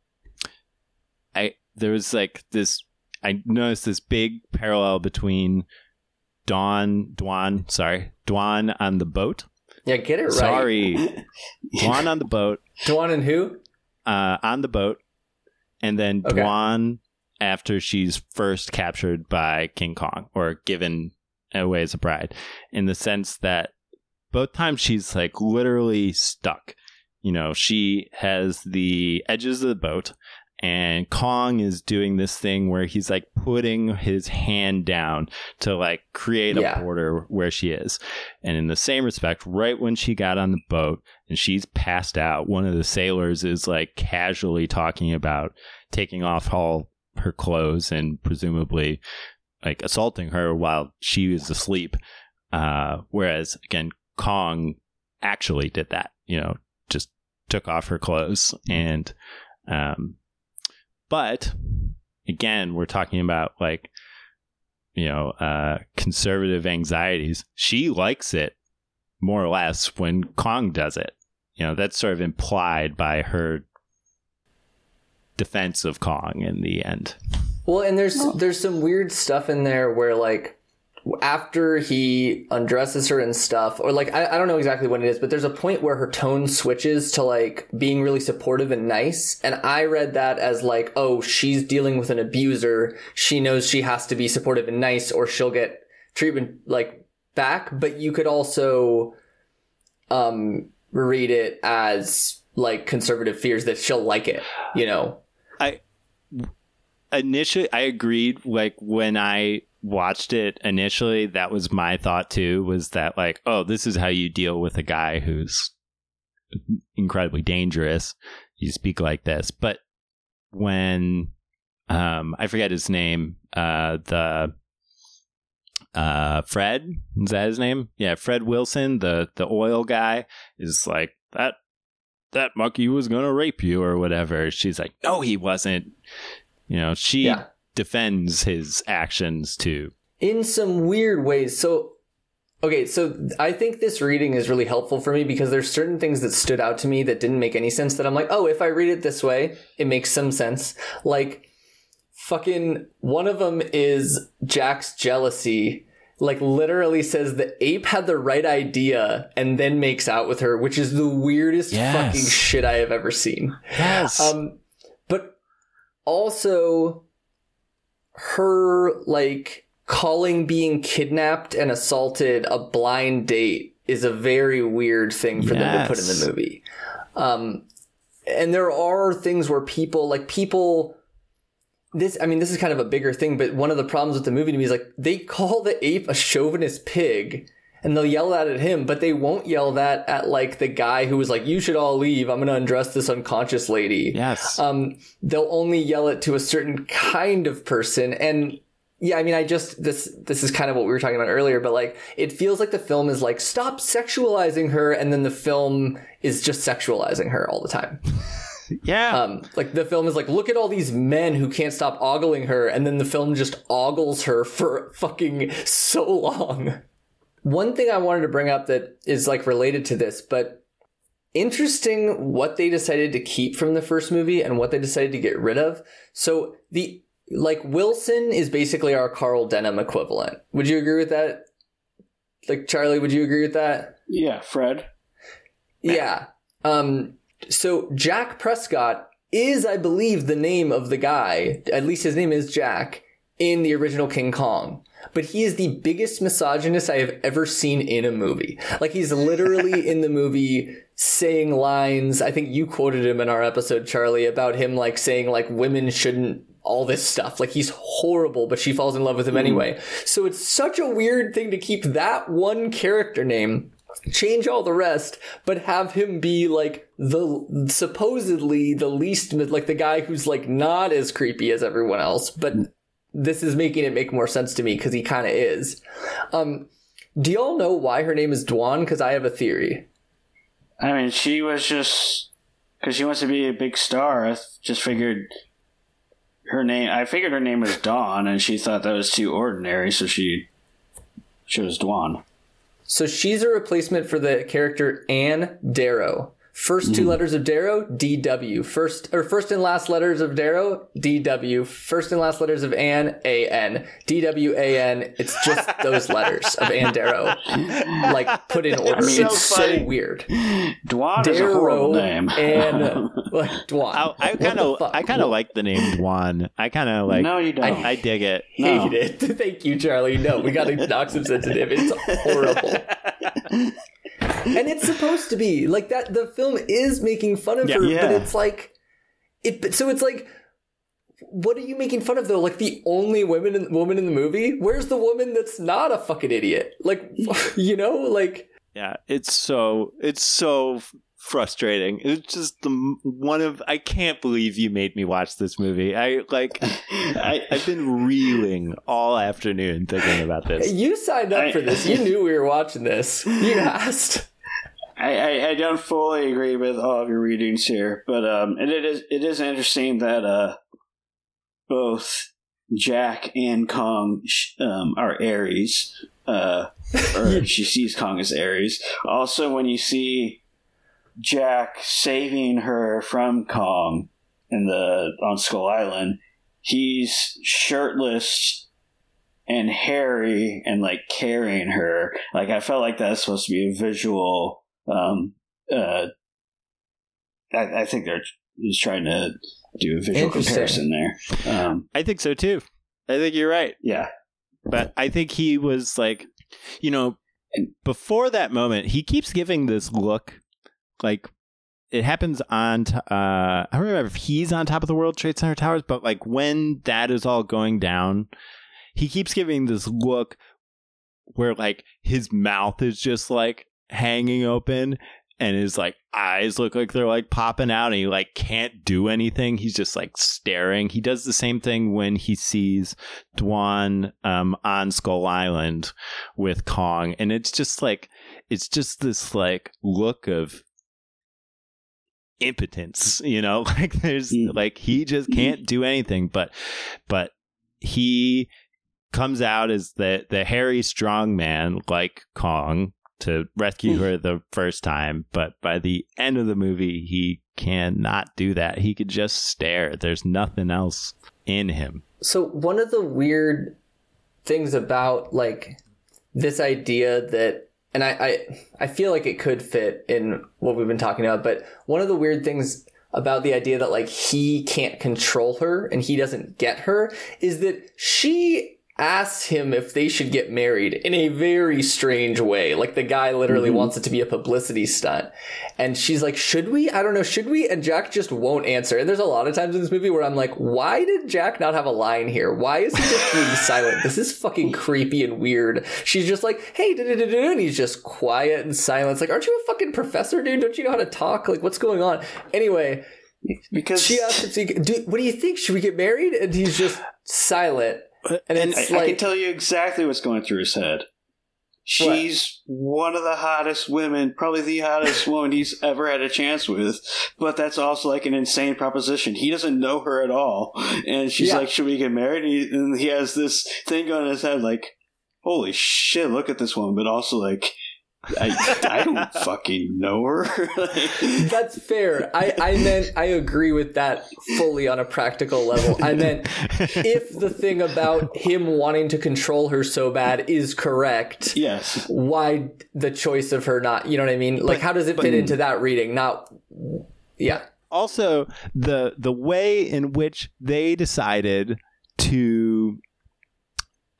I there was like this I noticed this big parallel between Dawn Dwan sorry Dwan on the boat yeah. Get it right. sorry Dwan on the boat Dwan and who? uh on the boat and then Okay. Dwan after she's first captured by King Kong or given away as a bride in the sense that both times she's like literally stuck. You know, she has the edges of the boat and Kong is doing this thing where he's like putting his hand down to like create a Yeah. border where she is. And in the same respect, right when she got on the boat and she's passed out, one of the sailors is like casually talking about taking off all her clothes and presumably like assaulting her while she was asleep. Uh, whereas again, Kong actually did that, you know, just took off her clothes and, um, but again, we're talking about like, you know, uh, conservative anxieties. She likes it more or less when Kong does it. You know, that's sort of implied by her defense of Kong in the end. Well, and there's there's some weird stuff in there where like after he undresses her and stuff, or like I, I don't know exactly what it is, but there's a point where her tone switches to like being really supportive and nice, and I read that as like, oh, she's dealing with an abuser. She knows she has to be supportive and nice, or she'll get treatment like back. But you could also um read it as like conservative fears that she'll like it, you know. I initially I agreed like when I watched it initially that was my thought too was that like oh this is how you deal with a guy who's incredibly dangerous. You speak like this. But when um I forget his name uh the uh Fred is that his name? Yeah Fred Wilson the the oil guy is like that that monkey was gonna rape you or whatever. She's like no he wasn't. You know she Yeah. Defends his actions too in some weird ways. So, okay, so I think this reading is really helpful for me because there's certain things that stood out to me that didn't make any sense that I'm like, oh, if I read it this way, it makes some sense. Like, fucking, one of them is Jack's jealousy. Like, literally says the ape had the right idea and then makes out with her, which is the weirdest Yes. fucking shit I have ever seen. yes Um, but also her like calling being kidnapped and assaulted a blind date is a very weird thing for them to put in the movie. Um, and there are things where people like people this I mean this is kind of a bigger thing, but one of the problems with the movie to me is like they call the ape a chauvinist pig and they'll yell that at him, but they won't yell that at like the guy who was like, You should all leave, I'm gonna undress this unconscious lady. yes Um they'll only yell it to a certain kind of person and yeah, I mean, I just this this is kind of what we were talking about earlier, but like it feels like the film is like stop sexualizing her, and then the film is just sexualizing her all the time. (laughs) yeah Um, like the film is like, look at all these men who can't stop ogling her, and then the film just ogles her for fucking so long. One thing I wanted to bring up that is like related to this, but interesting what they decided to keep from the first movie and what they decided to get rid of. So the like Wilson is basically our Carl Denham equivalent. Would you agree with that? Like Charlie, would you agree with that? Yeah, Fred. Yeah. Um, so Jack Prescott is, I believe, the name of the guy. At least his name is Jack in the original King Kong. But he is the biggest misogynist I have ever seen in a movie. Like he's literally (laughs) in the movie saying lines. I think you quoted him in our episode, Charlie, about him like saying like women shouldn't all this stuff. Like he's horrible, but she falls in love with him hmm. anyway. So it's such a weird thing to keep that one character name change all the rest, but have him be like the supposedly the least like the guy who's like not as creepy as everyone else, but this is making it make more sense to me because he kind of is. Um, do y'all know why her name is Dwan? Because I have a theory. I mean, she was just because she wants to be a big star. I just figured her name. I figured her name was Dawn, and she thought that was too ordinary, so she chose Dwan. So she's a replacement for the character Anne Darrow. First two hmm. letters of Darrow, DW. First or first and last letters of Darrow, DW. First and last letters of Anne, AN. DWAN. It's just (laughs) those letters of Anne Darrow, like put in order. so it's funny. so weird. Dwan is a horrible Darrow name. and like (laughs) Dwan. I, I kind of, fuck? I kind of like the name Dwan. I kind of like. no, you don't. I, I dig it. No. hate it. Thank you, Charlie. No, we got to knock some sensitive. It's (laughs) horrible. And it's supposed to be like that. The film is making fun of Yeah. her, but it's like it. So it's like, what are you making fun of though? Like the only woman in, woman in the movie. Where's the woman that's not a fucking idiot? Like, (laughs) you know, like Yeah, it's so it's so frustrating. It's just the one of I can't believe you made me watch this movie. I like I, I've been reeling all afternoon thinking about this. (laughs) you signed up I- for this. You (laughs) knew we were watching this. You asked. I, I, I don't fully agree with all of your readings here, but um, it, it is it is interesting that uh, both Jack and Kong um, are Aries. uh, or (laughs) she sees Kong as Aries. Also, when you see Jack saving her from Kong in the on Skull Island, he's shirtless and hairy and like carrying her. Like I felt like that's supposed to be a visual. Um, uh, I, I think they're just trying to do a visual comparison there. Um, I think so too. I think you're right. yeah, But I think he was like, you know, before that moment, he keeps giving this look like it happens on, t- uh, I don't remember if he's on top of the World Trade Center towers, but like when that is all going down, he keeps giving this look where like his mouth is just like hanging open and his like eyes look like they're like popping out and he like can't do anything. He's just like staring. He does the same thing when he sees Dwan um, on Skull Island with Kong, and it's just like it's just this like look of impotence, (laughs) you know. (laughs) Like there's Mm. like he just can't do anything, but but he comes out as the the hairy strong man like Kong to rescue her the first time, but by the end of the movie he cannot do that. He could just stare. There's nothing else in him. So one of the weird things about like this idea that and I, I I feel like it could fit in what we've been talking about, but one of the weird things about the idea that like he can't control her and he doesn't get her is that she asks him if they should get married in a very strange way. Like the guy literally mm-hmm. wants it to be a publicity stunt. And she's like, should we? I don't know. Should we? And Jack just won't answer. And there's a lot of times in this movie where I'm like, why did Jack not have a line here? Why is he just being (laughs) silent? This is fucking creepy and weird. She's just like, hey, and he's just quiet and silent. It's like, aren't you a fucking professor, dude? Don't you know how to talk? Like, what's going on? Anyway, because she asks if she, do, what do you think? Should we get married? And he's just silent. And I, it's I like, can tell you exactly what's going through his head. She's one of the hottest women, probably the hottest (laughs) woman he's ever had a chance with. But that's also like an insane proposition. He doesn't know her at all, and she's Yeah. like, "Should we get married?" And he, and he has this thing going in his head, like, "Holy shit, look at this woman!" But also like, I, I don't fucking know her. Like- (laughs) That's fair. I, I meant I agree with that fully on a practical level. I meant if the thing about him wanting to control her so bad is correct, yes, why the choice of her not? You know what I mean? Like, how does it fit into that reading? Not, yeah. also the the way in which they decided to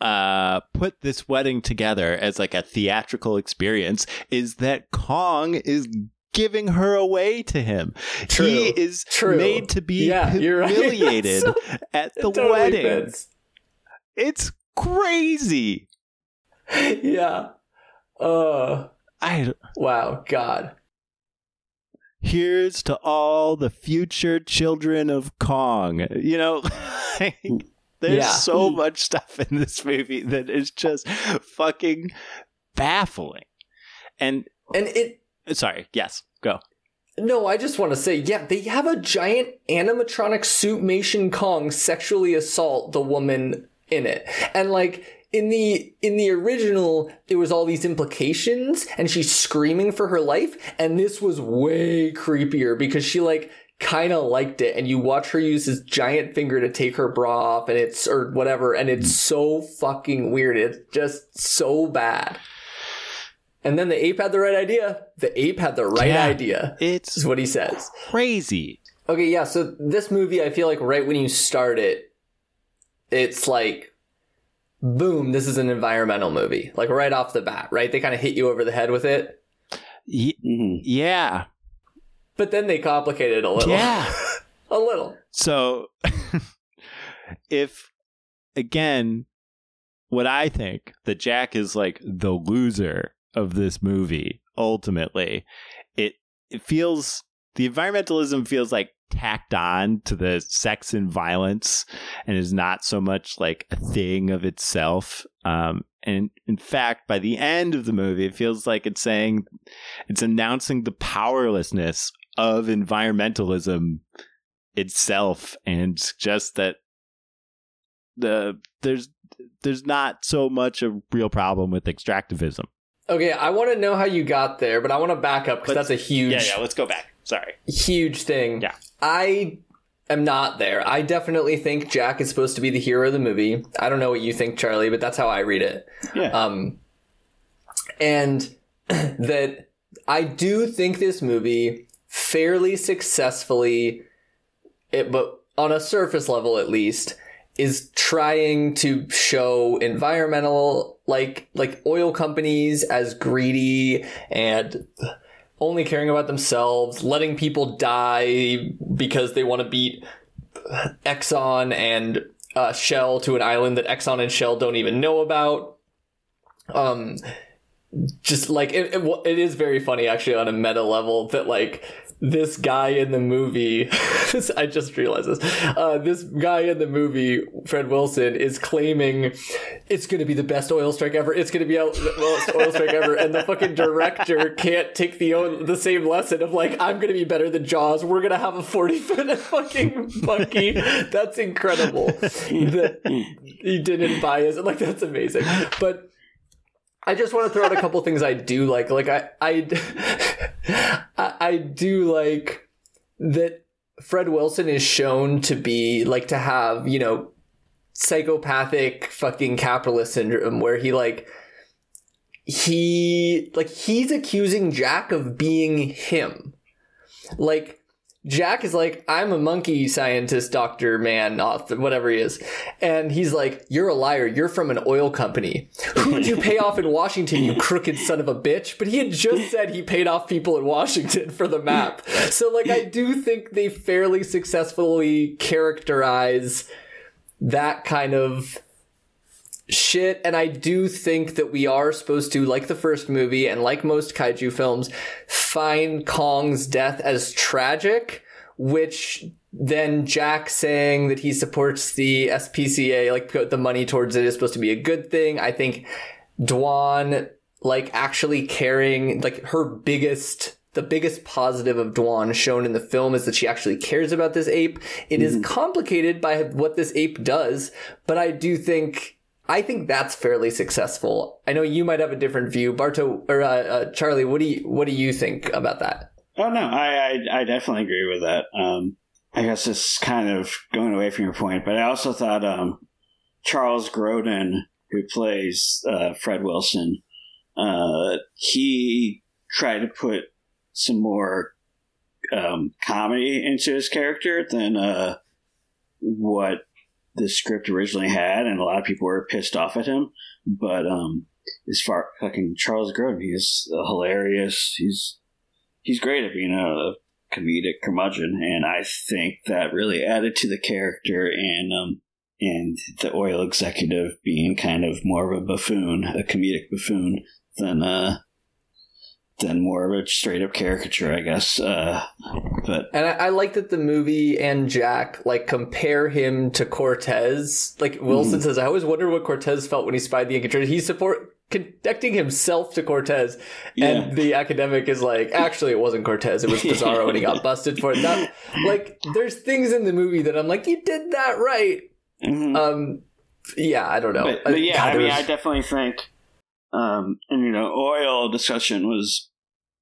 uh put this wedding together as like a theatrical experience is that Kong is giving her away to him. True. He is True. made to be Yeah, you're right. (laughs) humiliated So- at the totally wedding. fits. It's crazy. Yeah. Uh. I Wow. God. here's to all the future children of Kong. You know, (laughs) there's Yeah. so much stuff in this movie that is just fucking baffling. And And it uh, sorry, yes, go. No, I just want to say, yeah, they have a giant animatronic suitmation Kong sexually assault the woman in it. And like in the in the original, there was all these implications and she's screaming for her life, and this was way creepier because she like kind of liked it and you watch her use his giant finger to take her bra off and it's or whatever and it's so fucking weird. It's just so bad. And then the ape had the right idea. The ape had the right Yeah. idea It's is what he says. crazy. Okay, yeah, so this movie, I feel like right when you start it, it's like, boom, this is an environmental movie. Like right off the bat, right? They kind of hit you over the head with it. Y- Mhm. yeah. But then they complicate it a little. Yeah. (laughs) a little. So (laughs) if again what I think that Jack is like the loser of this movie ultimately it it feels the environmentalism feels like tacked on to the sex and violence and is not so much like a thing of itself um and in fact by the end of the movie it feels like it's saying it's announcing the powerlessness of environmentalism itself and just that the there's there's not so much a real problem with extractivism. Okay, I want to know how you got there, but I want to back up because that's a huge, Yeah, yeah. Let's go back. Sorry. huge thing. Yeah. I am not there. I definitely think Jack is supposed to be the hero of the movie. I don't know what you think, Charlie, but that's how I read it. Yeah. Um, and (clears throat) that I do think this movie fairly successfully, it, but on a surface level at least, is trying to show environmental like like oil companies as greedy and only caring about themselves, letting people die because they want to beat Exxon and uh, Shell to an island that Exxon and Shell don't even know about. Um, just like it, it, it is very funny actually on a meta level that like this guy in the movie (laughs) this, i just realized this uh, this guy in the movie fred wilson is claiming it's going to be the best oil strike ever. It's going to be the best oil strike ever. And the fucking director can't take the own, the same lesson of like i'm going to be better than jaws. We're going to have a 40 foot (laughs) fucking monkey. That's incredible. (laughs) That he didn't buy us like that's amazing. But I just want to throw out a couple things I do like. Like I, (laughs) I, I do like that Fred Wilson is shown to be like to have you know psychopathic fucking capitalist syndrome where he like he like he's accusing Jack of being him. Like Jack is like, I'm a monkey scientist, doctor, man, author, whatever he is. And he's like, You're a liar. You're from an oil company. Who'd you pay off in Washington, you crooked son of a bitch? But he had just said he paid off people in Washington for the map. So, like, I do think they fairly successfully characterize that kind of shit. And I do think that we are supposed to, like the first movie and like most kaiju films, find Kong's death as tragic, which then Jack saying that he supports the SPCA, like put the money towards it is supposed to be a good thing. I think Dwan, like actually caring, like her biggest the biggest positive of Dwan shown in the film is that she actually cares about this ape. It is mm-hmm. complicated by what this ape does, but I do think I think that's fairly successful. I know you might have a different view, Bardo or uh, uh, Charlie. What do you what do you think about that? Oh no, I, I I definitely agree with that. Um, I guess it's kind of going away from your point, but I also thought um, Charles Grodin, who plays uh, Fred Wilson, uh, he tried to put some more um, comedy into his character than uh, what the script originally had, and a lot of people were pissed off at him. But um, as far fucking Charles Grodin, he's hilarious. He's he's great at being a comedic curmudgeon, and I think that really added to the character and um and the oil executive being kind of more of a buffoon, a comedic buffoon, than uh than more of a straight up caricature, I guess. Uh, but And I, I like that the movie and Jack like compare him to Cortez. Like Wilson says, I always wonder what Cortez felt when he spied the Inca treasure. He support connecting himself to Cortez, Yeah. and the academic is like, actually, it wasn't Cortez. It was (laughs) Pizarro, and he got busted for it. That like, there's things in the movie that I'm like, you did that right. mhm. Um, yeah, I don't know. but, but yeah, God, I mean, there's- I definitely think, um, and you know, oil discussion was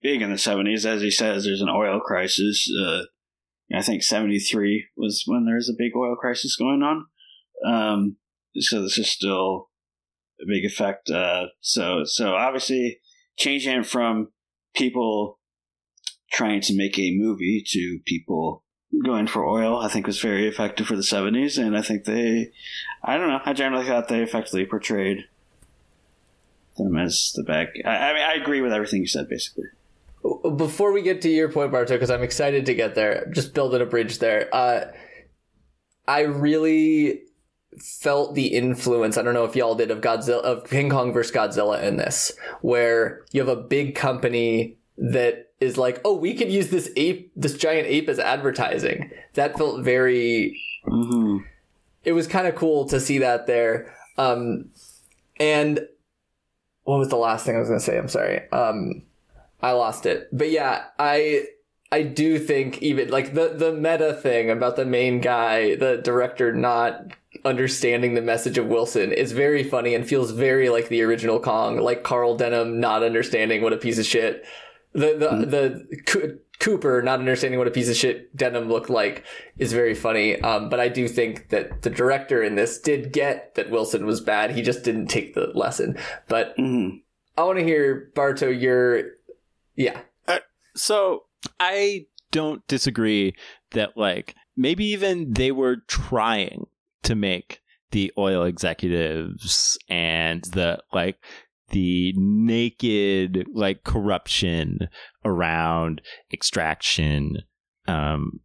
big in the seventies. As he says, there's an oil crisis. Uh, I think seventy three was when there was a big oil crisis going on. Um, so this is still a big effect. Uh, so so obviously changing from people trying to make a movie to people going for oil, I think was very effective for the seventies, and I think they I don't know. I generally thought they effectively portrayed them as the bad. I, I mean, I agree with everything you said, basically. before we get to your point, Bardo, because I'm excited to get there, just building a bridge there. Uh, I really felt the influence. I don't know if y'all did of Godzilla, of King Kong versus Godzilla in this, where you have a big company that is like, oh, we could use this ape, this giant ape as advertising. That felt very Mm-hmm. it was kind of cool to see that there. Um, and what was the last thing I was going to say? I'm sorry. Um, I lost it. But yeah, I I do think even like the the meta thing about the main guy, the director not understanding the message of Wilson is very funny and feels very like the original Kong, like Carl Denham not understanding what a piece of shit the the Mm. the Cooper not understanding what a piece of shit Denham looked like is very funny. Um, but I do think that the director in this did get that Wilson was bad. He just didn't take the lesson. But Mhm. I want to hear Bardo your yeah So I don't disagree that like maybe even they were trying to make the oil executives and the like the naked like corruption around extraction um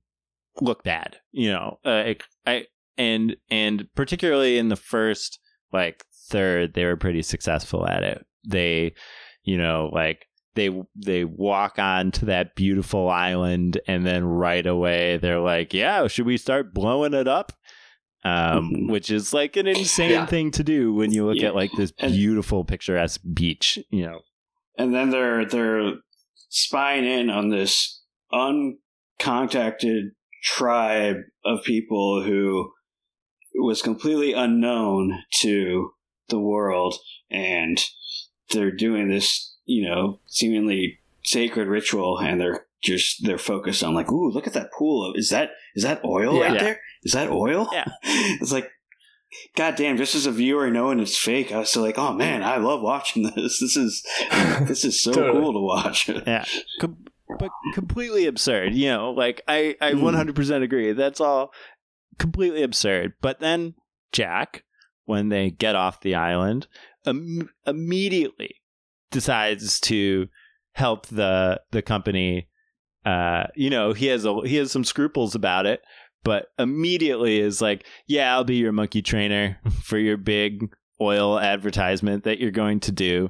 look bad you know uh, i and and particularly in the first like third they were pretty successful at it. They you know like they they walk on to that beautiful island and then right away they're like yeah should we start blowing it up um Mhm. which is like an insane Yeah. thing to do when you look Yeah. at like this And- beautiful picturesque beach you know and then they're they're spying in on this uncontacted tribe of people who was completely unknown to the world and they're doing this you know seemingly sacred ritual and they're just they're focused on like ooh look at that pool of is that is that oil Yeah. right there is that oil Yeah. (laughs) it's like God damn, just as a viewer knowing it's fake, I was still like, oh man, I love watching (laughs) this. This is (laughs) this is so Totally. cool to watch. yeah Com- but completely absurd you know like i i Mm. 100% agree that's all completely absurd but then jack when they get off the island Im- immediately decides to help the the company uh you know he has a he has some scruples about it but immediately is like yeah i'll be your monkey trainer (laughs) for your big oil advertisement that you're going to do.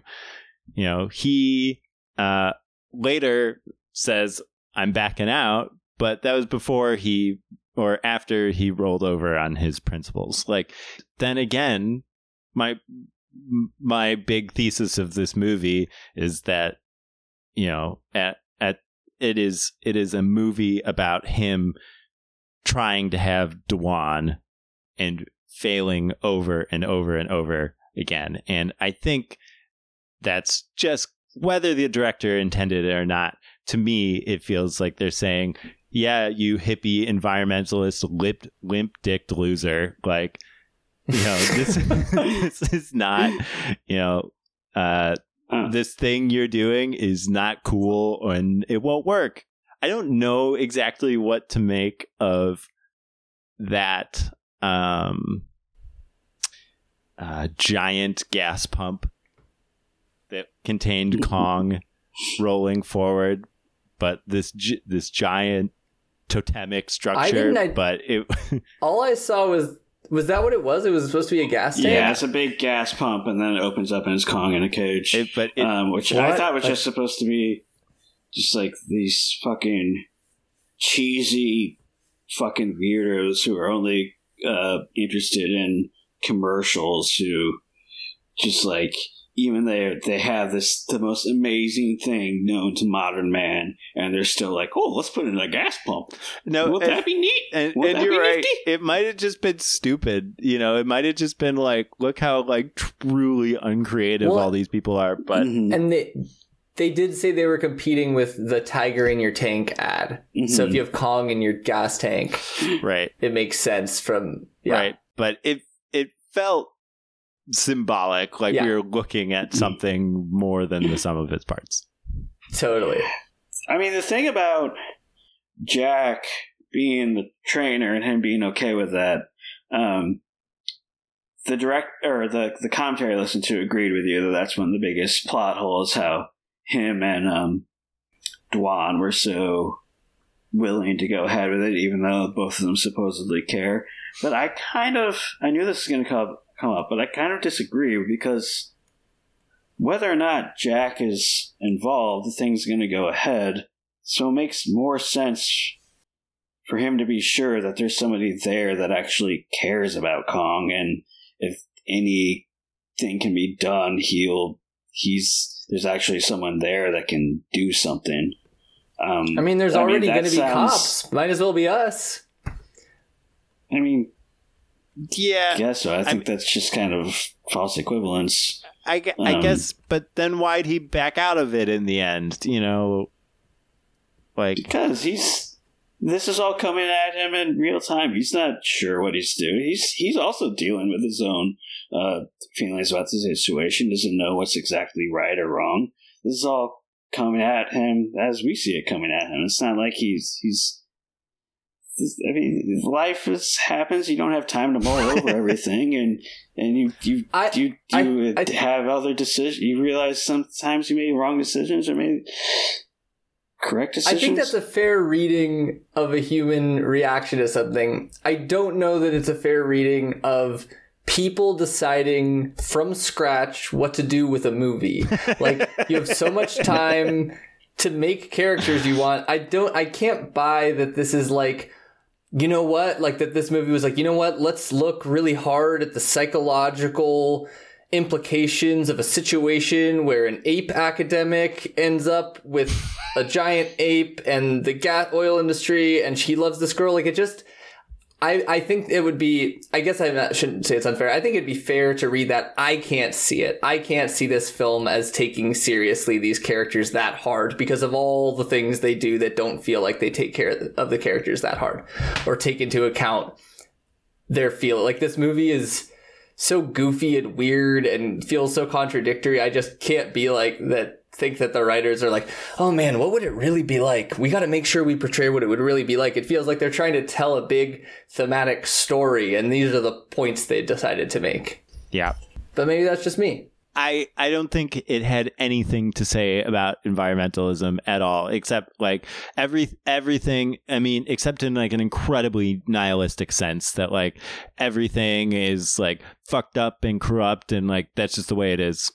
You know he uh later says i'm backing out but that was before he or after he rolled over on his principles. Like then again my my big thesis of this movie is that you know at at it is it is a movie about him trying to have Dwan and failing over and over and over again. And i think that's just whether the director intended it or not. To me it feels like they're saying yeah you hippie environmentalist limp limp dicked loser. Like you know this (laughs) (laughs) this is not you know uh Uh, this thing you're doing is not cool and it won't work i don't know exactly what to make of that um uh giant gas pump that contained (laughs) kong rolling forward but this gi- this giant totemic structure didn't I- but it (laughs) all I saw was was that what it was? It was supposed to be a gas tank. yeah, it's a big gas pump, and then it opens up and it's Kong in a cage, it but it, um, which I thought was Like- just supposed to be just like these fucking cheesy fucking weirdos who are only uh, interested in commercials who just like even they they have this the most amazing thing known to modern man and they're still like oh let's put it in a gas pump no would that be neat and, Would and that you're be right. nifty? It might have just been stupid. You know, it might have just been like, look how like truly uncreative Well, all these people are. But Mhm. and they they did say they were competing with the tiger in your tank ad. So if Mhm. you have Kong in your gas tank, right, it makes sense from yeah. right. But it it felt symbolic, like Yeah. we were looking at something more than the sum of its parts. Totally. I mean, the thing about Jack being the trainer and him being okay with that, um, the direct or the the commentary I listened to agreed with you that that's one of the biggest plot holes. How him and um, Dwan were so willing to go ahead with it, even though both of them supposedly care. But I kind of I knew this was going to come come up, but I kind of disagree because whether or not Jack is involved, the thing's going to go ahead. So it makes more sense for him to be sure that there's somebody there that actually cares about Kong, and if anything can be done, he'll he's there's actually someone there that can do something. Um, I mean, there's I already going to be sounds- cops. Might as well be us. I mean, Yeah, I guess so. I think that's just kind of false equivalence. I, I Um, guess, but then why'd he back out of it in the end? You know, like Because he's this is all coming at him in real time. He's not sure what he's doing. He's he's also dealing with his own uh, feelings about the situation. Doesn't know what's exactly right or wrong. This is all coming at him as we see it coming at him. It's not like he's he's. I mean, life is, happens. You don't have time to mull over (laughs) everything, and and you you I- you you I- have other decisions. You realize sometimes you made wrong decisions or made correct decisions? I think that's a fair reading of a human reaction to something. I don't know that it's a fair reading of people deciding from scratch what to do with a movie. (laughs) like you have so much time to make characters you want. I don't I can't buy that this is like you know what? Like that this movie was like, you know what? Let's look really hard at the psychological implications of a situation where an ape academic ends up with a giant ape and the gas oil industry and she loves this girl. Like it just I, I think it would be I guess I shouldn't say it's unfair. I think it'd be fair to read that I can't see it. I can't see this film as taking seriously these characters that hard because of all the things they do that don't feel like they take care of the characters that hard or take into account their feel. Like this movie is so goofy and weird and feels so contradictory. I just can't be like that. Think that the writers are like, oh man, what would it really be like? We got to make sure we portray what it would really be like. It feels like they're trying to tell a big thematic story, and these are the points they decided to make. yeah. But maybe that's just me. I, I don't think it had anything to say about environmentalism at all, except like every everything. I mean, except in like an incredibly nihilistic sense that like everything is like fucked up and corrupt, and like that's just the way it is.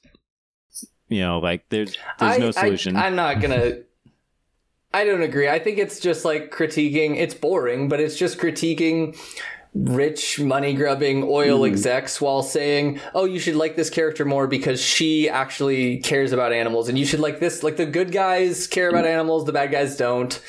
You know, like there's there's I- no solution. I'm not gonna. I don't agree. I think it's just like critiquing. It's boring, but it's just critiquing rich money grubbing oil Hmm. execs while saying, "Oh, you should like this character more because she actually cares about animals, and you should like this. Like the good guys care about animals, the bad guys don't."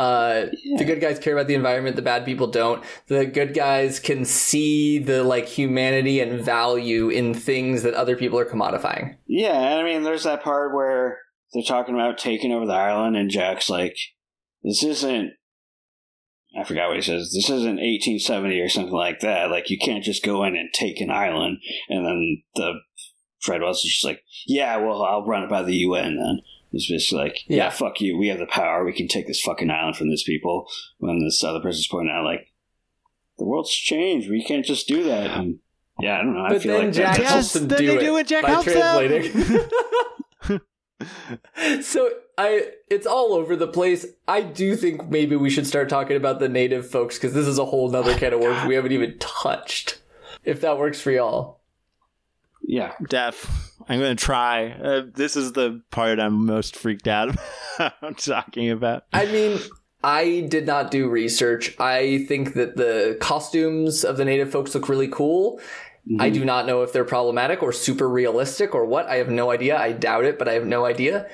Uh, The good guys care about the environment. The bad people don't. The good guys can see the like humanity and value in things that other people are commodifying. Yeah, and I mean, there's that part where they're talking about taking over the island, and Jack's like, "This isn't." I forgot what he says. This isn't 1870 or something like that. Like, you can't just go in and take an island. And then the Fred Wells is just like, "Yeah, well, I'll run it by the UN then." It's just like, yeah. Yeah. fuck you. We have the power. We can take this fucking island from these people." When this other person's pointing out, like, the world's changed. We can't just do that. And yeah, I don't know. I But feel then like Jack that- helps them then do they it do it, Jack by helps translating. (laughs) so I, it's all over the place. I do think maybe we should start talking about the native folks because this is a whole nother oh kind of worms we haven't even touched. If that works for y'all, yeah. Def. I'm going to try. Uh, this is the part I'm most freaked out (laughs) about talking about. I mean. I did not do research. I think that the costumes of the native folks look really cool. I do not know if they're problematic or super realistic or what. I have no idea. I doubt it, but I have no idea.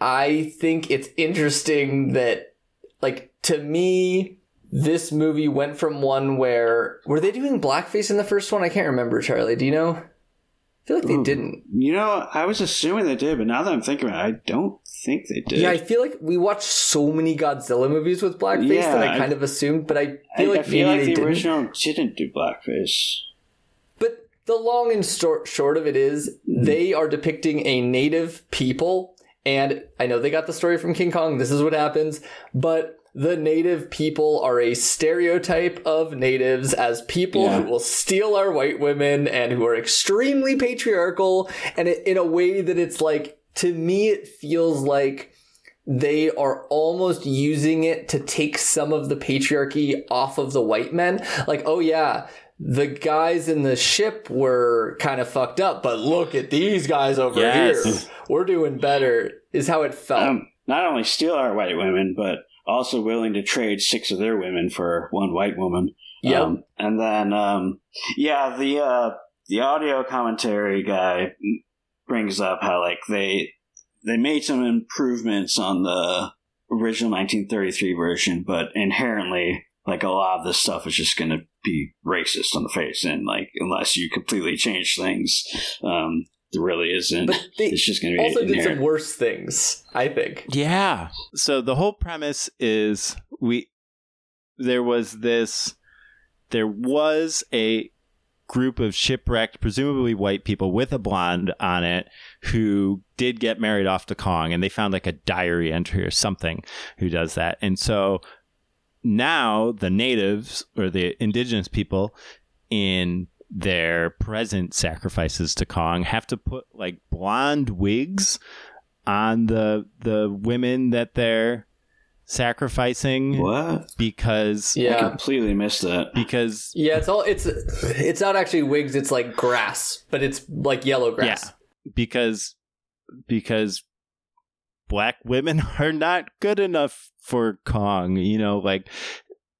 I think it's interesting that, like, to me, this movie went from one where were they doing blackface in the first one? I can't remember, Charlie. Do you know? I feel like they Ooh. didn't. You know, I was assuming they did, but now that I'm thinking about it, I don't think they did. Yeah, I feel like we watched so many Godzilla movies with blackface Yeah, that I I- kind of assumed, but I feel I, like I feel like they the didn't. original didn't do blackface. But the long and stor- short of it is, hmm. they are depicting a native people, and I know they got the story from King Kong. This is what happens, but the native people are a stereotype of natives as people Yeah. who will steal our white women and who are extremely patriarchal, and it, in a way that it's like to me, it feels like they are almost using it to take some of the patriarchy off of the white men. Like, oh yeah, the guys in the ship were kind of fucked up, but look at these guys over Yes. here. We're doing better, is how it felt. Um, not only steal our white women, but also willing to trade six of their women for one white woman. Yep. Um, and then, um, yeah, the uh, the audio commentary guy brings up how like they they made some improvements on the original 1933 version, but inherently, like a lot of this stuff is just going to be racist on the face, and like unless you completely change things, um, there really isn't. But they it's just going to be also did some worse things, I think. Yeah. So the whole premise is we there was this there was a group of shipwrecked presumably white people with a blonde on it who did get married off to Kong and they found like a diary entry or something who does that. And so now the natives or the indigenous people in their present sacrifices to Kong have to put like blonde wigs on the the women that they're sacrificing what? because I Yeah. completely missed that. because Yeah, it's all it's it's not actually wigs, it's like grass, but it's like yellow grass. Yeah. because because black women (laughs) are not good enough for Kong, you know, like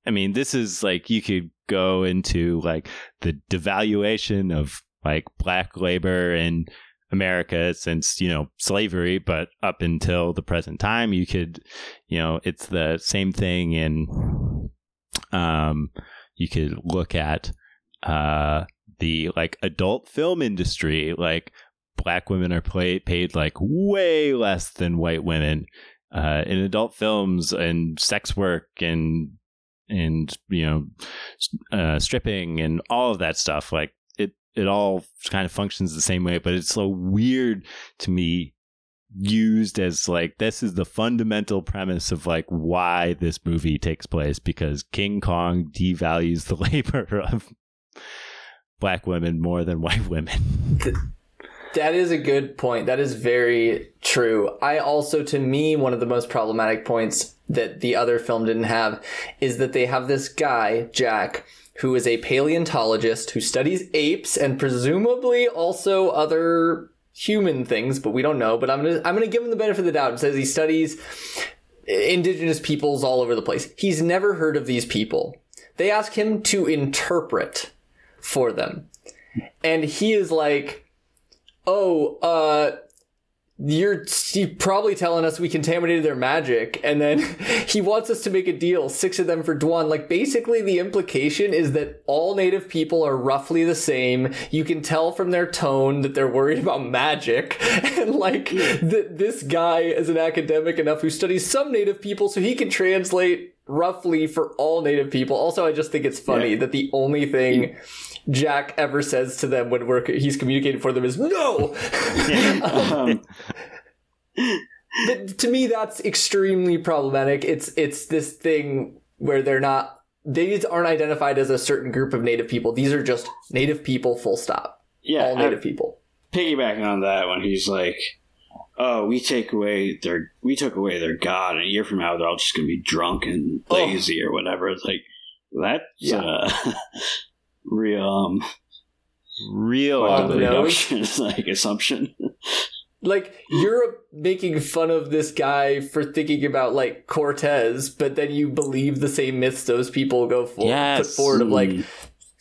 I mean, this is like you could go into like the devaluation of like black labor in America since, you know, slavery, but up until the present time you could, you know, it's the same thing in um you could look at uh the like adult film industry. Like black women are play, paid like way less than white women uh, in adult films and sex work and and you know uh, stripping and all of that stuff like it it all kind of functions the same way but it's so weird to me used as like this is the fundamental premise of like why this movie takes place because King Kong devalues the (laughs) labor of black women more than white women. That is a good point. That is very true. I also, to me, one of the most problematic points that the other film didn't have is that they have this guy, Jack, who is a paleontologist who studies apes and presumably also other human things, but we don't know. But I'm gonna I'm gonna give him the benefit of the doubt. It says he studies indigenous peoples all over the place. He's never heard of these people. They ask him to interpret for them. And he is like, oh, uh, you're, probably telling us we contaminated their magic. And then (laughs) he wants us to make a deal, six of them for Dwan. Like, basically, the implication is that all native people are roughly the same. You can tell from their tone that they're worried about magic. (laughs) And, like, th- this guy is an academic enough who studies some native people so he can translate roughly for all native people. Also, I just think it's funny Yeah. that the only thing Jack ever says to them when we're, he's communicating for them is no. (laughs) um, to me, that's extremely problematic. It's it's this thing where they're not these aren't identified as a certain group of native people. These are just native people. Full stop. yeah, All I- native people. piggybacking on that when he's like, "Oh, we take away their we took away their god, and a year from now they're all just gonna be drunk and Oh. lazy or whatever." It's like that's Yeah. uh, (laughs) real um, Real On the reduction, like assumption. Like you're making fun of this guy for thinking about like Cortez, but then you believe the same myths those people go for Yes. put forward of like.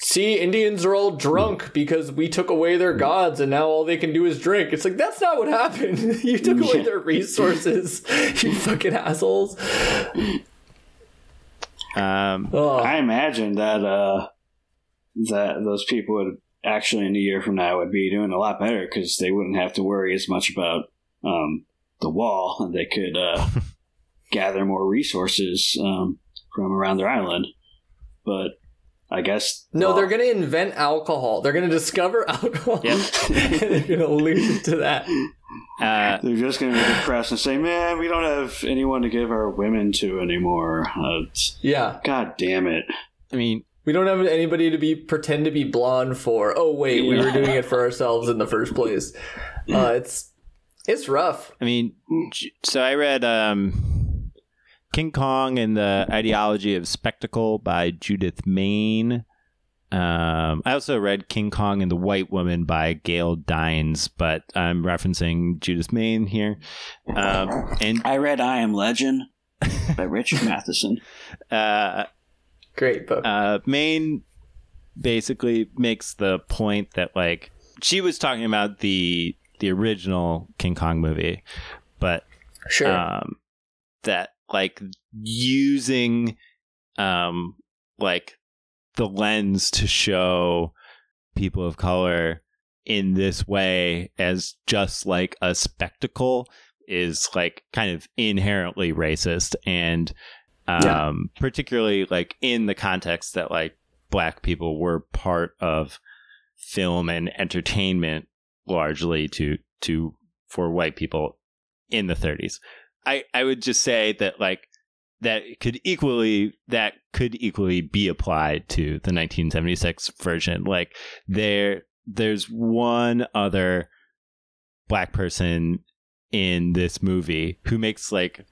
See, Indians are all drunk because we took away their gods and now all they can do is drink. It's like, that's not what happened. (laughs) you took away Yeah. their resources, (laughs) you fucking assholes. Um, Oh. I imagine that uh, that those people would actually in a year from now would be doing a lot better because they wouldn't have to worry as much about um, the wall, and they could uh, (laughs) gather more resources um, from around their island. But I guess No, well, they're going to invent alcohol. They're going to discover (laughs) alcohol. Yep. and they're going to lose to that. uh, They're just going to be depressed and say, "Man, we don't have anyone to give our women to anymore." Uh, Yeah. God damn it! I mean, We don't have anybody to be pretend to be blonde for. Oh wait, we were doing it for ourselves in the first place. Uh, it's it's rough. I mean, so I read um, King Kong and the Ideology of Spectacle by Judith Mayne. Um, I also read King Kong and the White Woman by Gail Dines, but I'm referencing Judith Mayne here. Um, and I read "I Am Legend" by Richard (laughs) Matheson. uh, Great book. uh, Mayne basically makes the point that like she was talking about the the original King Kong movie, but sure. um, that like using um like the lens to show people of color in this way as just like a spectacle is like kind of inherently racist and um Yeah. particularly like in the context that like black people were part of film and entertainment largely to to for white people in the 30s i i would just say that like that could equally that could equally be applied to the 1976 version. Like there there's one other black person in this movie who makes like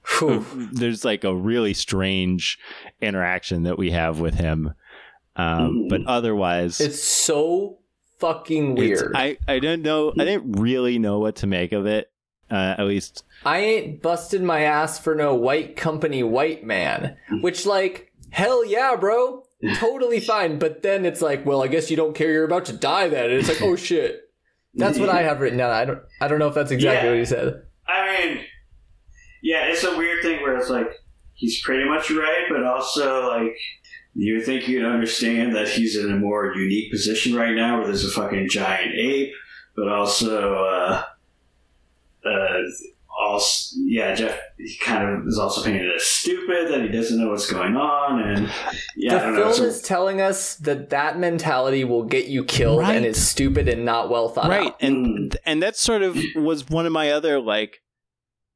there's like a really strange interaction that we have with him. Um, but otherwise It's so fucking weird. I, I don't know i didn't really know what to make of it uh, at least I ain't busted my ass for no white company white man. Which, like, hell yeah, bro. Totally (laughs) fine. But then it's like, well, I guess you don't care you're about to die then. And it's like, oh shit. That's what I have written down. I don't I don't know if that's exactly Yeah. what he said. I mean, yeah, it's a weird thing where it's like he's pretty much right, but also like you think you'd understand that he's in a more unique position right now, where there's a fucking giant ape, but also, uh, uh, also, yeah, Jeff he kind of is also painted as stupid that he doesn't know what's going on, and yeah, I the don't know. film so- is telling us that that mentality will get you killed Right. and is stupid and not well thought right out. and and that sort of was one of my other like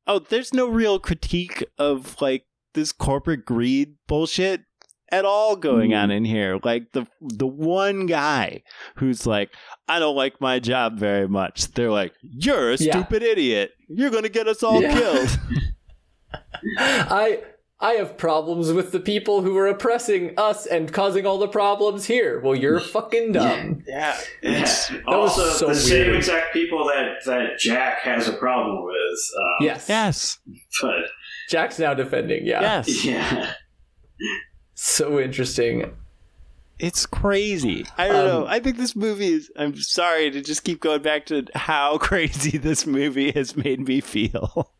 oh there's no real critique of like this corporate greed bullshit at all going on in here like the the one guy who's like i don't like my job very much they're like you're a Yeah. stupid idiot you're gonna get us all Yeah. killed (laughs) I I have problems with the people who are oppressing us and causing all the problems here. Well, you're fucking dumb. yeah Yeah. was Also, so the same exact people that, that Jack has a problem with. Um, Yes. yes But, Jack's now defending. Yeah. yes (laughs) yeah. So interesting. It's crazy. I don't Um, know. I think this movie is. I'm sorry to just keep going back to how (laughs) crazy this movie has made me feel.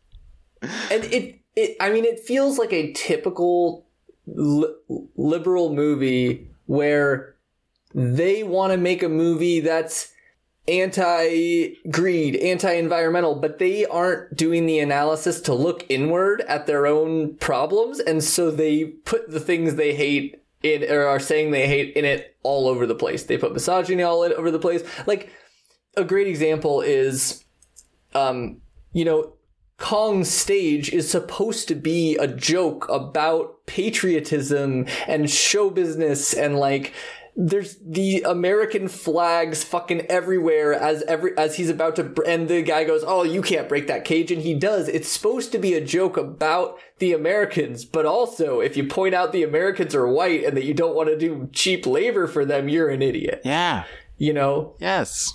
And it, it I mean, it feels like a typical li- liberal movie where they want to make a movie that's anti greed, anti environmental, but they aren't doing the analysis to look inward at their own problems. And so they put the things they hate in, or are saying they hate in it all over the place. They put misogyny all over the place. Like, a great example is, um, you know, Kong's stage is supposed to be a joke about patriotism and show business and like there's the American flags fucking everywhere as every as he's about to br- and the guy goes, "Oh, you can't break that cage," and he does. It's supposed to be a joke about the Americans, but also if you point out the Americans are white and that you don't want to do cheap labor for them, you're an idiot. Yeah. You know, Yes.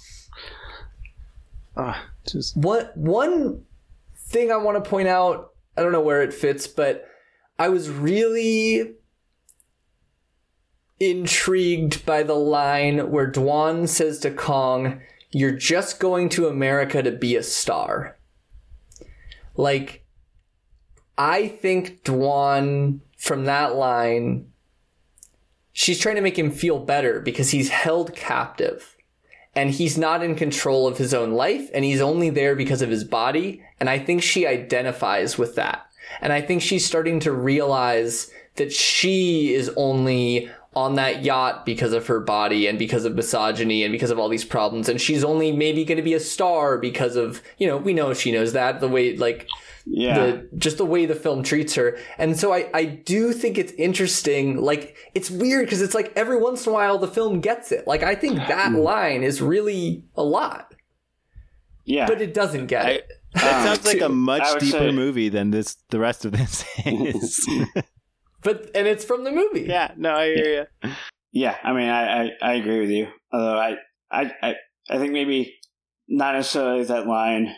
Uh, just One one thing I want to point out, I don't know where it fits, but I was really intrigued by the line where Dwan says to Kong, "You're just going to America to be a star." Like I think Dwan from that line she's trying to make him feel better because he's held captive and he's not in control of his own life and he's only there because of his body and i think she identifies with that and i think she's starting to realize that she is only on that yacht because of her body and because of misogyny and because of all these problems and she's only maybe going to be a star because of you know we know she knows that the way like Yeah. the just the way the film treats her. And so I I do think it's interesting. Like it's weird because it's like every once in a while the film gets it. Like I think that line is really a lot, yeah. but it doesn't get I- it. that Um, sounds like a much deeper say- movie than this. The rest of this (laughs) is. (laughs) But and it's from the movie. yeah. No, I hear you. Yeah, I mean, I, I, I agree with you. Although I, I, I, I think maybe not necessarily that line.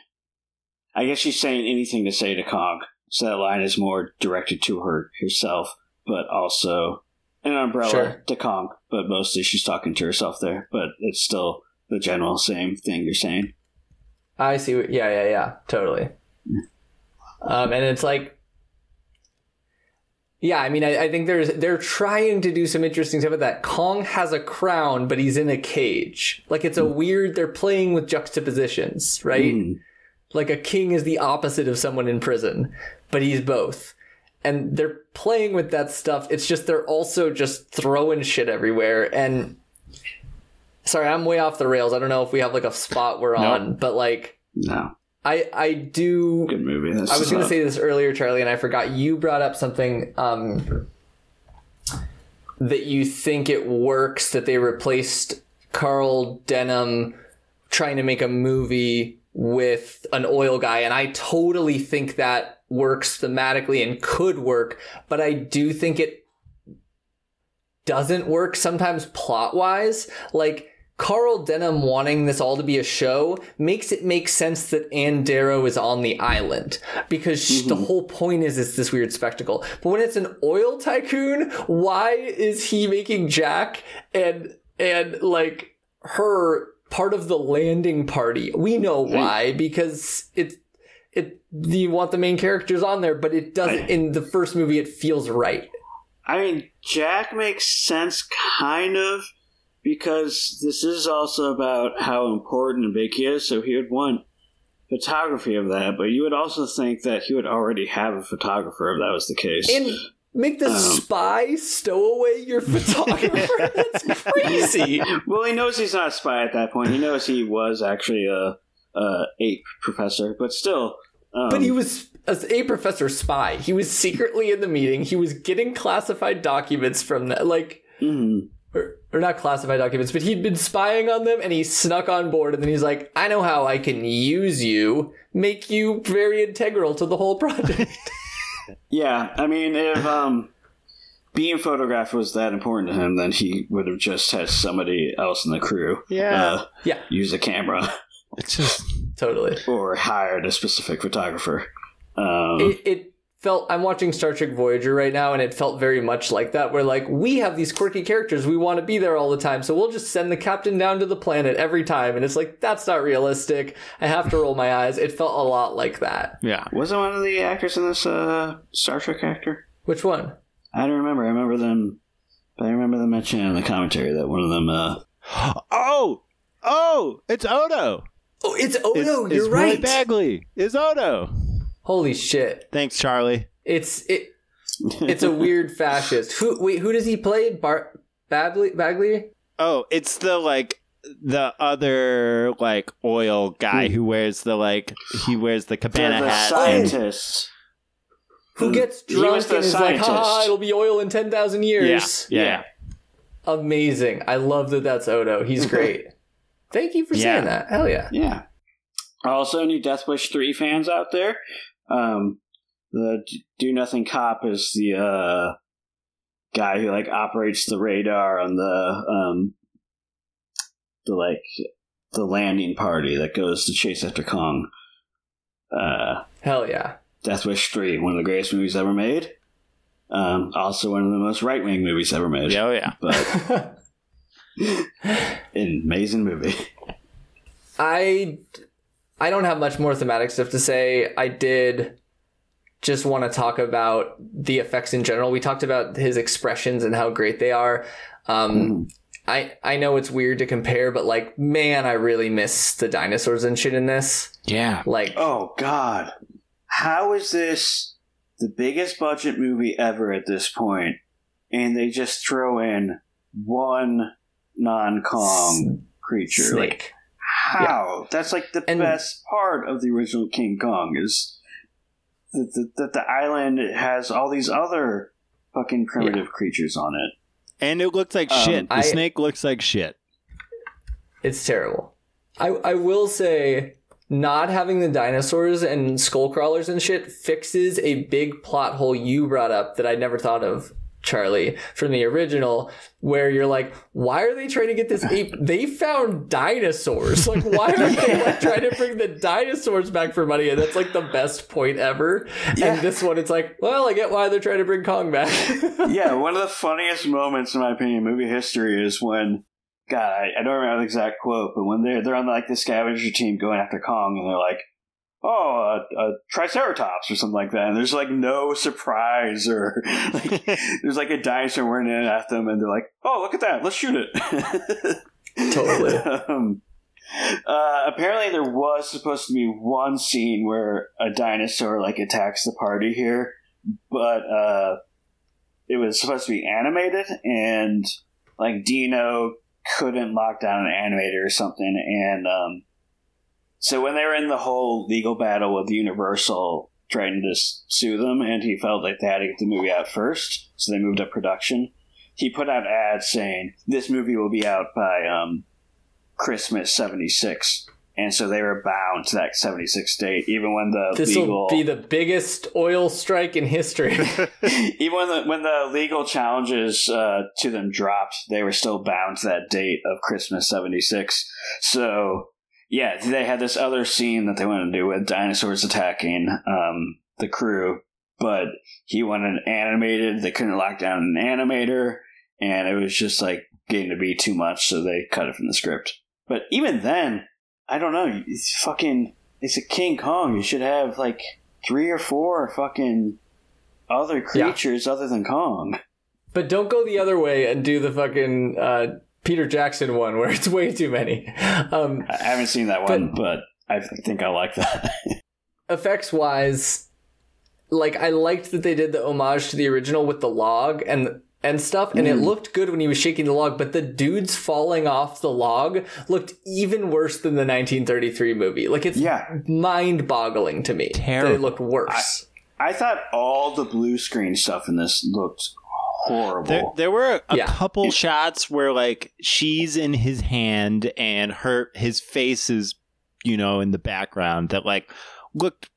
I guess she's saying anything to say to Kong, so that line is more directed to her herself, but also an umbrella Sure. to Kong. But mostly she's talking to herself there. But it's still the general same thing you're saying. I see. What, yeah, yeah, yeah. Totally. Um, and it's like, Yeah, I mean, I, I think there's they're trying to do some interesting stuff with that. Kong has a crown, but he's in a cage. Like it's a weird. They're playing with juxtapositions, right? Mm. Like a king is the opposite of someone in prison, but he's both. And they're playing with that stuff. It's just they're also just throwing shit everywhere. And sorry, I'm way off the rails. I don't know if we have like a spot we're on, but like No, I I do good movie. That's I was going to say this earlier, Charlie, and I forgot. You brought up something um, that you think it works that they replaced Carl Denham trying to make a movie with an oil guy, and I totally think that works thematically and could work, but I do think it doesn't work sometimes plot wise. Like Carl Denham wanting this all to be a show makes it make sense that Ann Darrow is on the island because sh the mm-hmm. whole point is it's this weird spectacle. But when it's an oil tycoon, why is he making Jack and and like her part of the landing party? We know mm. why because it it you want the main characters on there, but it doesn't in the first movie. It feels right. I mean, Jack makes sense, kind of, because this is also about how important he is. So he would want photography of that, but you would also think that he would already have a photographer if that was the case. And make the Um. spy stow away your (laughs) photographer. That's crazy. (laughs) well, he knows he's not a spy at that point. He knows he was actually a, a ape professor, but still. Um, But he was as a professor spy. He was secretly in the meeting. He was getting classified documents from that, like, mhm. Or, or not classified documents, but he'd been spying on them and he snuck on board. And then he's like, I know how I can use you, make you very integral to the whole project. (laughs) Yeah, I mean, if um, being photographed was that important to him, then he would have just had somebody else in the crew Yeah. uh, yeah, use a camera It's just totally. or hired a specific photographer. Um, it, it felt i'm watching star trek voyager right now and it felt very much like that where like we have these quirky characters we want to be there all the time so we'll just send the captain down to the planet every time and it's like that's not realistic i have to roll my eyes it felt a lot like that yeah. wasn't one of the actors in this uh, Star Trek actor? which one I don't remember. I remember them. I remember them mentioning in the commentary that one of them. Uh, (gasps) Oh, oh, it's Odo. oh it's It's, odo it's you're Roy right Bagley. It's Odo. Holy shit Thanks, Charlie. it's it it's a weird (laughs) fascist who wait who does he play bart bagley bagley Oh, it's the like the other like oil guy hmm. who wears the like he wears the the, cabana the hat. scientist. who gets He was drunk the and is like, ha, it'll be oil in 10,000 yeah, years. yeah. Amazing. I love that that's Odo. He's (laughs) great. Thank you for Yeah. saying that. Hell yeah. Yeah. Also, any Death Wish 3 fans out there? Um, the Do Nothing Cop is the uh, guy who like operates the radar on the um, the like the landing party that goes to chase after Kong. Uh, Hell yeah. Death Wish 3, one of the greatest movies ever made. Um, also one of the most right wing movies ever made. Oh, yeah. But (laughs) an amazing movie. I I don't have much more thematic stuff to say. I did just want to talk about the effects in general. We talked about his expressions and how great they are. Um, I I know it's weird to compare, but like, man, I really miss the dinosaurs and shit in this. Yeah. Like, Oh God, how is this the biggest budget movie ever at this point, and they just throw in one non-Kong creature? Like snake. how? That's like the And- best part of the original King Kong is that the, that the island has all these other fucking primitive creatures on it. And it looks like Um, shit. The I- snake looks like shit. It's terrible. I I will say not having the dinosaurs and skull crawlers and shit fixes a big plot hole you brought up that I never thought of, Charlie, from the original, where you're like, why are they trying to get this (laughs) ape? They found dinosaurs. Like, why are they like (laughs) trying to bring the dinosaurs back for money? And that's like the best point ever. And this one, it's like, well, I get why they're trying to bring Kong back. (laughs) yeah, one of the funniest moments in my opinion in movie history is when God, I, I don't remember the exact quote, but when they're they're on like the scavenger team going after Kong and they're like, oh, a, a triceratops or something like that. And there's like no surprise or (laughs) like (laughs) there's like a dinosaur running in at them, and they're like, oh, look at that, let's shoot it. (laughs) Totally. um, uh, apparently, there was supposed to be one scene where a dinosaur like attacks the party here, but uh, it was supposed to be animated, and like Dino couldn't lock down an animator or something, and um, so when they were in the whole legal battle with Universal trying to sue them, and he felt like they had to get the movie out first, so they moved up production. He put out ads saying this movie will be out by um, Christmas '76, and so they were bound to that '76 date, even when the This legal will be the biggest oil strike in history. (laughs) (laughs) even when the when the legal challenges uh, to them dropped, they were still bound to that date of Christmas '76. So yeah, they had this other scene that they wanted to do with dinosaurs attacking um, the crew, but he wanted animated. They couldn't lock down an animator, and it was just like getting to be too much, so they cut it from the script. But even then, I don't know. It's fucking. It's a King Kong. You should have like three or four fucking other creatures other than Kong. but don't go the other way and do the fucking uh, Peter Jackson one where it's way too many. Um, I haven't seen that one, but, I think I like that. (laughs) effects wise, like I liked that they did the homage to the original with the log and and stuff, and it looked good when he was shaking the log. But the dudes falling off the log looked even worse than the 1933 movie. Like it's Yeah. mind-boggling to me. that Terrible. It looked worse. I thought all the blue screen stuff in this looked horrible. There, there were a Yeah. couple shots where like she's in his hand and her his face is you know in the background that like looked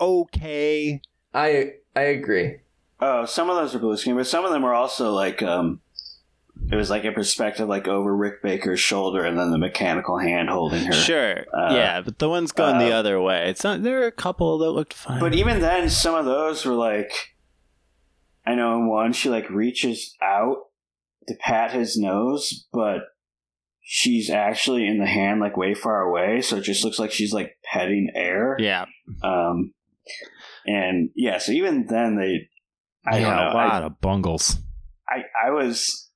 okay. I I agree. Oh, some of those are blue screen, but some of them were also like um it was like a perspective like over Rick Baker's shoulder and then the mechanical hand holding her. Sure, Uh, yeah, but the one's going the uh, other way. It's not. There are a couple that looked fine. But even then some of those were like I know in one she like reaches out to pat his nose, but she's actually in the hand like way far away, so it just looks like she's like petting air. yeah, Um, and yeah, so even then they, I yeah, don't know, a lot of bungles. I, I, I was,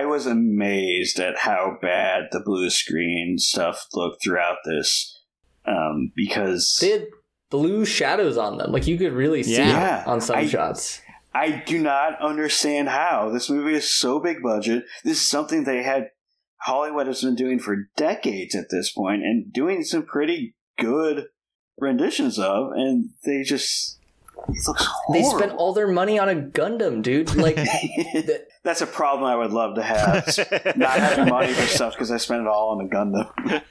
I was amazed at how bad the blue screen stuff looked throughout this, um, because They had blue shadows on them. Like you could really see Yeah. it on some I- shots. I do not understand how this movie is so big budget. This is something they had Hollywood has been doing for decades at this point, and doing some pretty good renditions of, and they just it looks They spent all their money on a Gundam, dude. Like (laughs) the- That's a problem I would love to have. (laughs) Not having money for stuff because I spent it all on a Gundam.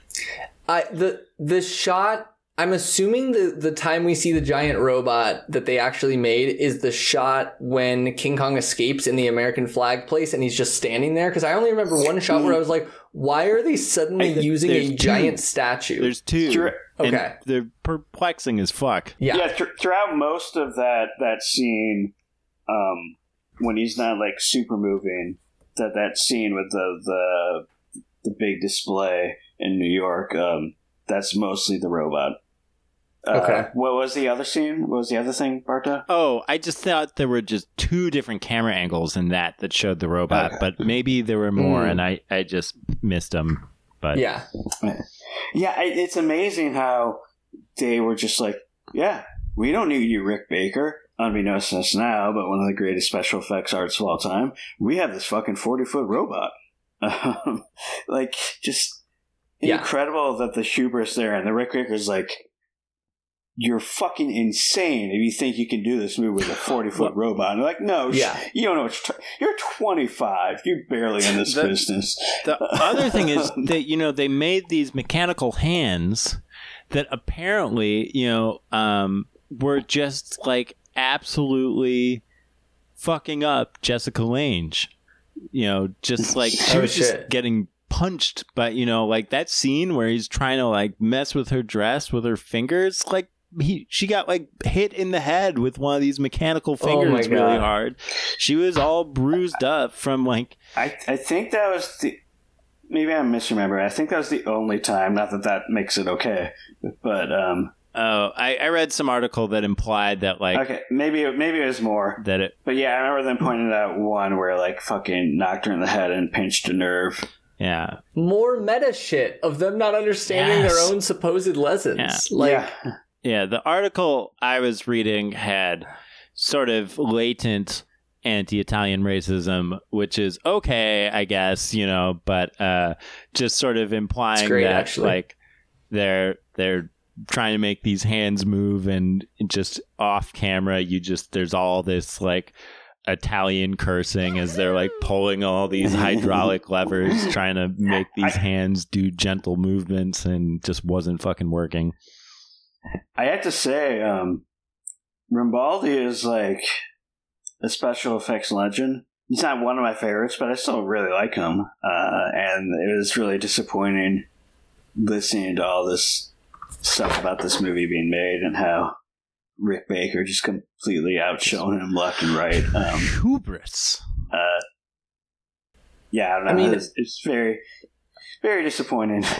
I the the shot. I'm assuming the the time we see the giant robot that they actually made is the shot when King Kong escapes in the American flag place and he's just standing there. Because I only remember one shot where I was like, "Why are they suddenly I- using a two. giant statue?" There's two. Sure. and Okay. they're perplexing as fuck. yeah, Yeah, thr throughout most of that that scene, um, when he's not like super moving, that that scene with the the the big display in New York, um, that's mostly the robot. Uh, Okay. What was the other scene? What was the other thing, Bardo? Oh, I just thought there were just two different camera angles in that that showed the robot, Okay. but maybe there were more, Mm. and I I just missed them. But yeah. Yeah, it's amazing how they were just like, yeah, we don't need you, Rick Baker. Unbeknownst to us now, but one of the greatest special effects artists of all time, we have this fucking 40 foot robot. (laughs) Um, like, just Yeah. incredible that the hubris there, and the Rick Baker's like, you're fucking insane if you think you can do this movie with a (laughs) 40 foot robot. And they're like, no, Yeah. you don't know what you're, t- you're 25. You're barely in this (laughs) The- business. The other thing is (laughs) that you know they made these mechanical hands that apparently you know um, were just like absolutely fucking up Jessica Lange. You know, just like she Oh, was just getting punched, but you know, like that scene where he's trying to like mess with her dress with her fingers, like. He, she got like hit in the head with one of these mechanical Oh my fingers really hard. She was all bruised up from like I, I think that was the maybe I'm misremembering. I think that was the only time. Not that that makes it okay, but um, Oh, I, I read some article that implied that like Okay, maybe maybe it was more. that it But yeah, I remember them pointing out one where like fucking knocked her in the head and pinched a nerve. yeah More meta shit of them not understanding Yes. their own supposed lessons. Yeah. Like, yeah, Yeah, the article I was reading had sort of latent anti-Italian racism, which is okay, I guess, you know, but uh, just sort of implying great, that actually. like they're they're trying to make these hands move and just off camera you just there's all this like Italian cursing as they're like pulling all these hydraulic (laughs) levers trying to make these hands do gentle movements and just wasn't fucking working. I have to say, um, Rambaldi is like a special effects legend. He's not one of my favorites, but I still really like him. Uh, and it was really disappointing listening to all this stuff about this movie being made and how Rick Baker just completely outshone him left and right. Um, Hubris. uh, yeah, I don't know. I mean- it's, it's very, very disappointing. (laughs)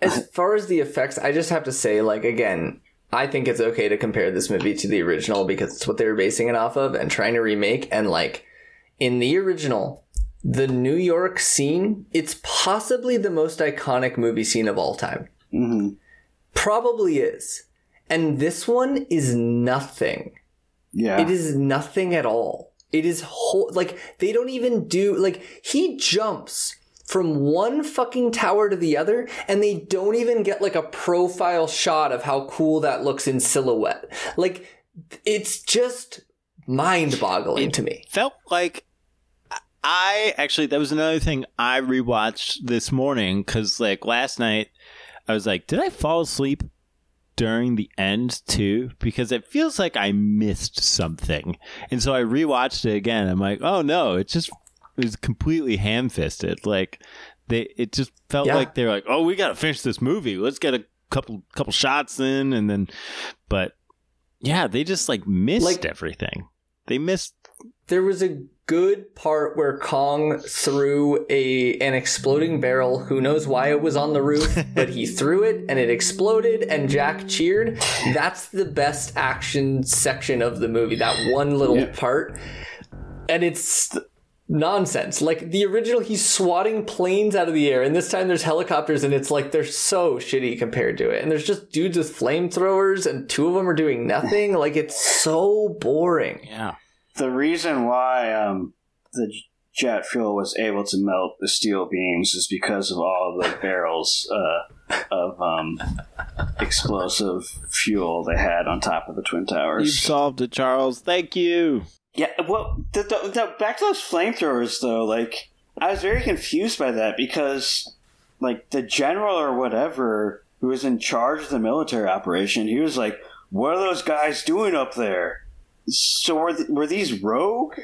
as far as the effects, I just have to say, like, again, I think it's okay to compare this movie to the original because it's what they were basing it off of and trying to remake. And, like, in the original, the New York scene, it's possibly the most iconic movie scene of all time. hmm Probably is. And this one is nothing. Yeah. It is nothing at all. It is whole, like they don't even do like he jumps from one fucking tower to the other and they don't even get like a profile shot of how cool that looks in silhouette. Like it's just mind-boggling to me. felt like I actually that was another thing I rewatched this morning because like last night I was like, did I fall asleep during the end too? Because it feels like I missed something, and so I rewatched it again. I'm like, oh no, it just was completely ham-fisted. Like they, it just felt Yeah. like they're like, oh, we got to finish this movie. Let's get a couple couple shots in, and then, but yeah, they just like missed Like- everything. They missed There was a good part where Kong threw a an exploding barrel. Who knows why it was on the roof, (laughs) but he threw it and it exploded and Jack cheered. (laughs) That's the best action section of the movie. That one little Yeah. part. And it's nonsense. Like the original he's swatting planes out of the air and this time there's helicopters and it's like they're so shitty compared to it. And there's just dudes with flamethrowers and two of them are doing nothing. Like it's so boring. yeah. the reason why um, the jet fuel was able to melt the steel beams is because of all the barrels uh, of um, explosive fuel they had on top of the twin towers. You've solved it, Charles. Thank you. Yeah, well, the, the, the, back to those flamethrowers though. Like, I was very confused by that because, like, the general or whatever who was in charge of the military operation, he was like, "What are those guys doing up there?" So were th- were these rogue?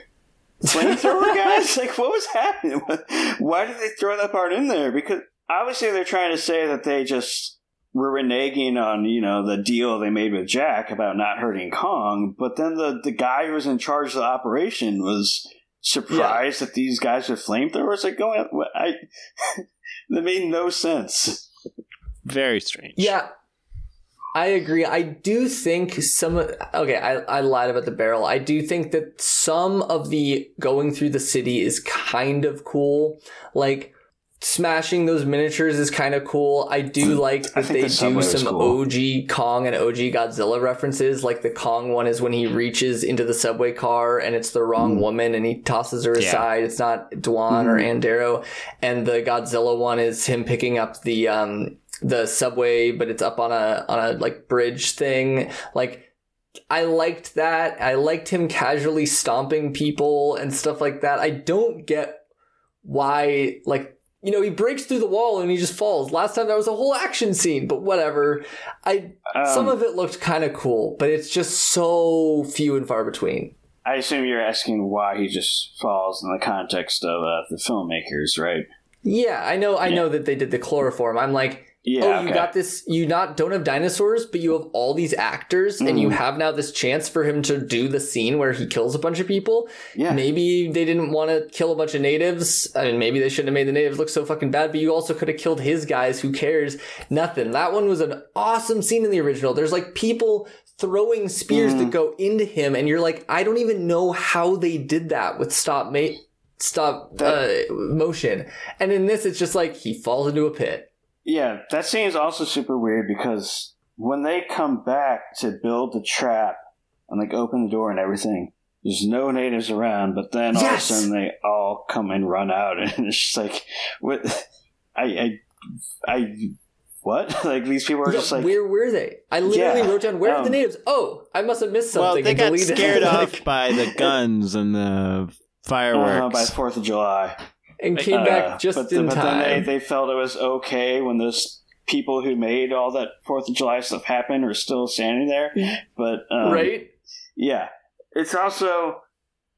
flamethrower (laughs) guys? Like, what was happening? (laughs) Why did they throw that part in there? Because obviously they're trying to say that they just were reneging on, you know, the deal they made with Jack about not hurting Kong. But then the, the guy who was in charge of the operation was surprised that these guys with flamethrowers are going. what- I (laughs) that made no sense. Very strange. Yeah, I agree. I do think some. Okay, I, I lied about the barrel. I do think that some of the going through the city is kind of cool. Like smashing those miniatures is kind of cool. I do like that they the do some cool. OG Kong and OG Godzilla references. Like the Kong one is when he reaches into the subway car and it's the wrong woman and he tosses her Yeah. aside. It's not Dwan or Ann Darrow. And the Godzilla one is him picking up the um the subway, but it's up on a on a like bridge thing. Like I liked that. I liked him casually stomping people and stuff like that. I don't get why like you know, he breaks through the wall and he just falls. Last time that was a whole action scene, but whatever. I Um, some of it looked kind of cool, but it's just so few and far between. I assume you're asking why he just falls in the context of uh, the filmmakers, right? Yeah, I know I Yeah. know that they did the chloroform. I'm like Yeah, oh, you okay. got this. You not don't have dinosaurs, but you have all these actors, and you Mm. have now this chance for him to do the scene where he kills a bunch of people. Yeah. Maybe they didn't want to kill a bunch of natives. I mean, maybe they shouldn't have made the natives look so fucking bad. But you also could have killed his guys. Who cares? Nothing. That one was an awesome scene in the original. There's like people throwing spears Mm. that go into him, and you're like, I don't even know how they did that with stop mate stop uh, motion. And in this, it's just like he falls into a pit. Yeah, that scene is also super weird because when they come back to build the trap and like open the door and everything, there's no natives around. But then all Yes! of a sudden they all come and run out, (laughs) and it's just like, what? I, I, I, what? (laughs) like these people are Yeah, just like, where were they? I literally Yeah, wrote down where are the um, natives? Oh, I must have missed something. Well, something. they got deleted scared (laughs) off by the guns and the fireworks. uh, by Fourth of July. And came Uh, back just but, in but time. then they, they felt it was okay when those people who made all that Fourth of July stuff happen are still standing there. But um, right? Yeah, it's also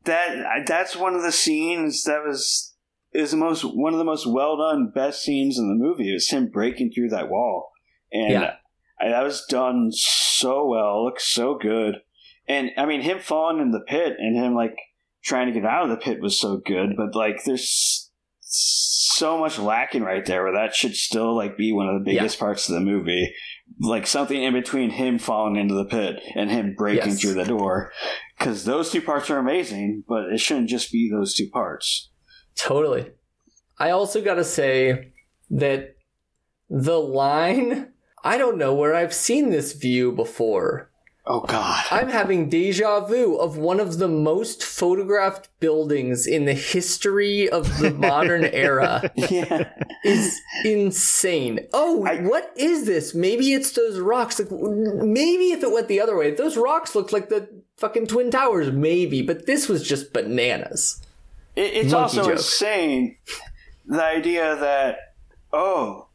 that that's one of the scenes that was is the most one of the most well done best scenes in the movie. It was him breaking through that wall, and Yeah. I, that was done so well. Looks so good, and I mean him falling in the pit and him like trying to get out of the pit was so good. But like there's so much lacking right there where that should still like be one of the Yeah. biggest parts of the movie like something in between him falling into the pit and him breaking Yes. through the door because those two parts are amazing but it shouldn't just be those two parts Totally. I also got to say that the line, I don't know where I've seen this view before. Oh god I'm having deja vu of one of the most photographed buildings in the history of the (laughs) modern era. yeah is insane. Oh, I- what is this? Maybe it's those rocks. Like, maybe if it went the other way, those rocks looked like the fucking twin towers. Maybe, but this was just bananas. it, it's Monkey also joke. insane the idea that oh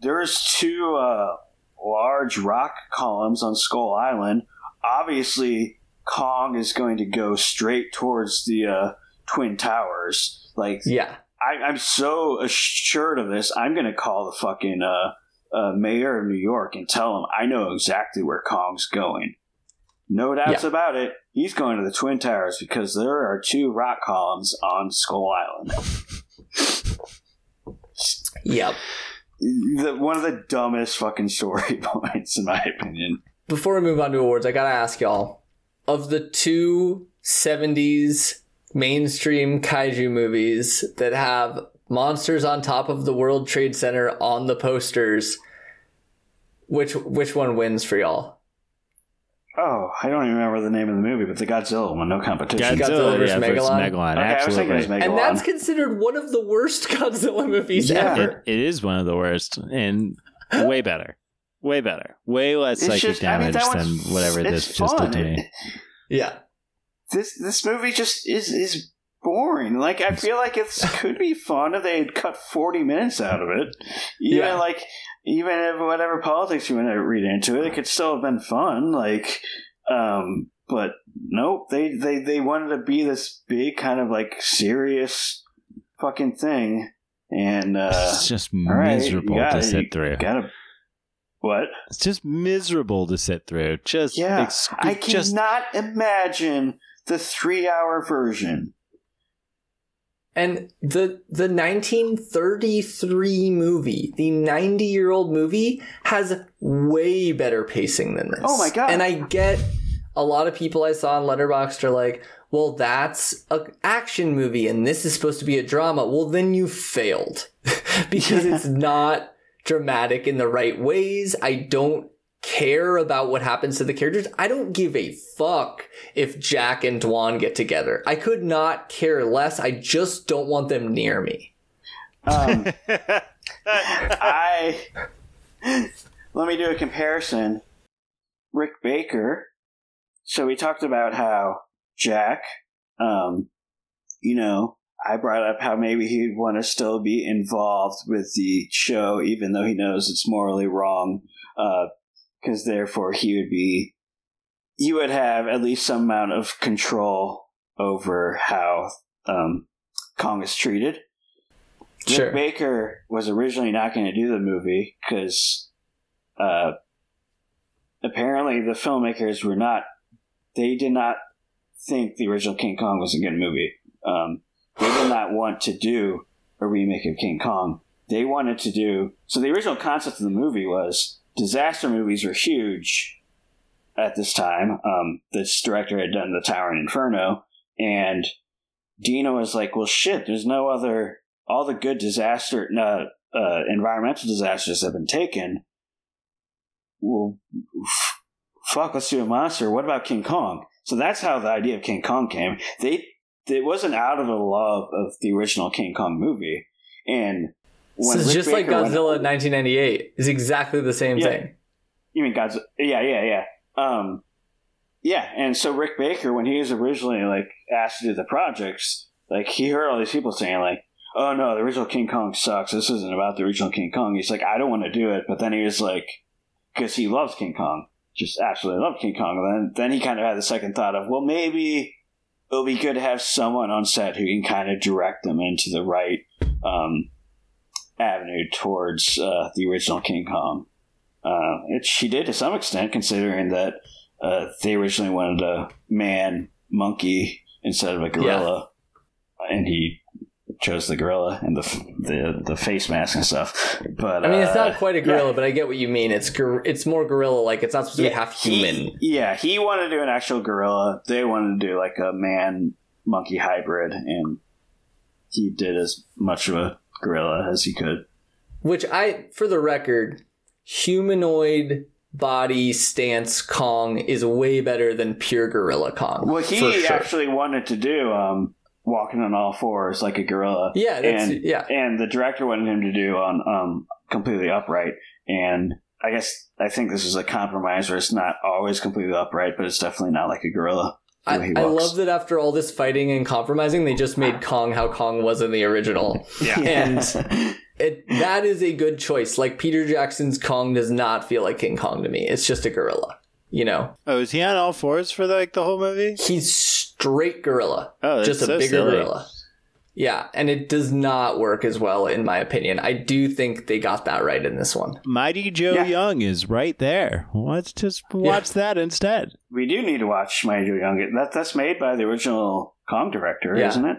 there's two uh, large rock columns on skull island obviously kong is going to go straight towards the uh, twin towers like Yeah, I, I'm so assured of this. I'm going to call the fucking uh, uh, mayor of New York and tell him I know exactly where Kong's going. No doubts Yeah. about it. He's going to the Twin Towers because there are two rock columns on Skull Island. yep. The, one of the dumbest fucking story (laughs) points, in my opinion. Before we move on to awards, I gotta ask y'all: of the two '70s mainstream kaiju movies that have monsters on top of the World Trade Center on the posters, which which one wins for y'all? Oh, I don't even remember the name of the movie, but the Godzilla one, no competition. Godzilla Godzilla, versus yeah, Megalon? Megalon. Okay, I was thinking Absolutely. Megalon. And that's considered one of the worst (laughs) Godzilla movies Yeah. ever. It, it is one of the worst and way better. Way better. Way less It's psychic just- I mean, damage than whatever it's this just fun. did to me. (laughs) Yeah. this this movie just is is boring. Like I feel like it (laughs) could be fun if they had cut forty minutes out of it. Even Yeah. like even if whatever politics you want to read into it, it could still have been fun. Like, um, but nope. They they they wanted to be this big kind of like serious fucking thing, and uh, it's just miserable you gotta, to sit you through. Gotta what? It's just miserable to sit through. Just Yeah, ex- I just cannot imagine the three-hour version. And the the 1933 movie, the 90 year old movie, has way better pacing than this. Oh my God. And I get a lot of people I saw on Letterboxd are like, "Well, that's an action movie, and this is supposed to be a drama." Well, then you failed (laughs) because it's not dramatic in the right ways. I don't care about what happens to the characters. I don't give a fuck if Jack and Dwan get together. I could not care less. I just don't want them near me. Um, (laughs) I let me do a comparison. Rick Baker. So we talked about how Jack, um, you know, I brought up how maybe he'd want to still be involved with the show, even though he knows it's morally wrong, because therefore he would be, he would have at least some amount of control over how um, Kong is treated. Sure. Rick Baker was originally not going to do the movie because uh, apparently the filmmakers were not. They did not think the original King Kong was a good movie. Um, they did not want to do a remake of King Kong. They wanted to do so. The original concept of the movie was disaster movies were huge at this time. Um, this director had done The Towering Inferno, and Dino was like, "Well, shit, there's no other. All the good disaster, uh, uh, environmental disasters have been taken. Well, f- fuck, let's do a monster. What about King Kong? So that's how the idea of King Kong came. They it wasn't out of a love of the original King Kong movie, and This is just like Baker went- Godzilla 1998. It's exactly the same Yeah. thing. You mean Godzilla? Yeah, yeah, yeah. Um, yeah, and so Rick Baker, when he was originally like asked to do the projects, like he heard all these people saying like, "Oh no, the original King Kong sucks. This isn't about the original King Kong." He's like, "I don't want to do it," but then he was like, because he loves King Kong, just absolutely loved King Kong. And then then he kind of had the second thought of, well, maybe it'll be good to have someone on set who can kind of direct them into the right um, avenue towards uh, the original King Kong. Uh, it, she did to some extent, considering that uh, they originally wanted a man monkey instead of a gorilla, and he chose the gorilla and the the the face mask and stuff. But I mean, it's uh, not quite a gorilla, but I get what you mean. It's gor- it's more gorilla like. It's not supposed to be half human. He, yeah, he wanted to do an actual gorilla. They wanted to do like a man monkey hybrid, and he did as much of a gorilla as he could. Which I, for the record, humanoid body stance Kong is way better than pure gorilla Kong. Well, he sure. actually wanted to do um, walking on all fours like a gorilla. Yeah, that's, and yeah. and the director wanted him to do on um, completely upright. And I guess I think this is a compromise where it's not always completely upright, but it's definitely not like a gorilla. I, I love that after all this fighting and compromising, they just made Kong how Kong was in the original. (laughs) Yeah. And it that is a good choice. Like Peter Jackson's Kong does not feel like King Kong to me. It's just a gorilla. You know, Oh, is he on all fours for like the whole movie? he's straight gorilla. Oh, that's just a so bigger silly. gorilla. Yeah, and it does not work as well in my opinion. I do think they got that right in this one. Mighty Joe Yeah. Young is right there. Let's just watch that instead. we do need to watch Mighty Joe Young. That that's made by the original Kong director, Yeah. isn't it?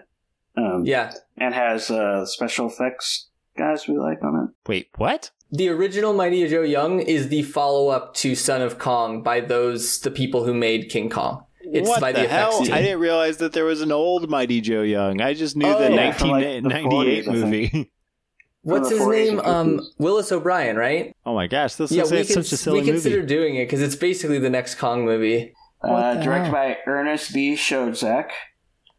Um, Yeah. and has uh, special effects guys we like on it. Wait, what? The original Mighty Joe Young is the follow up to Son of Kong by those the people who made King Kong. It's what by the, the, hell? effects team. I didn't realize that there was an old Mighty Joe Young. I just knew Oh, the yeah, from, like, the 1998 40s, movie. (laughs) What's his name? Um, Willis O'Brien, right? oh my gosh, this yeah, looks we, like cons- such a silly movie. we consider movie. doing it because it's basically the next Kong movie. Uh, directed hell? by Ernest B. Schoedsack,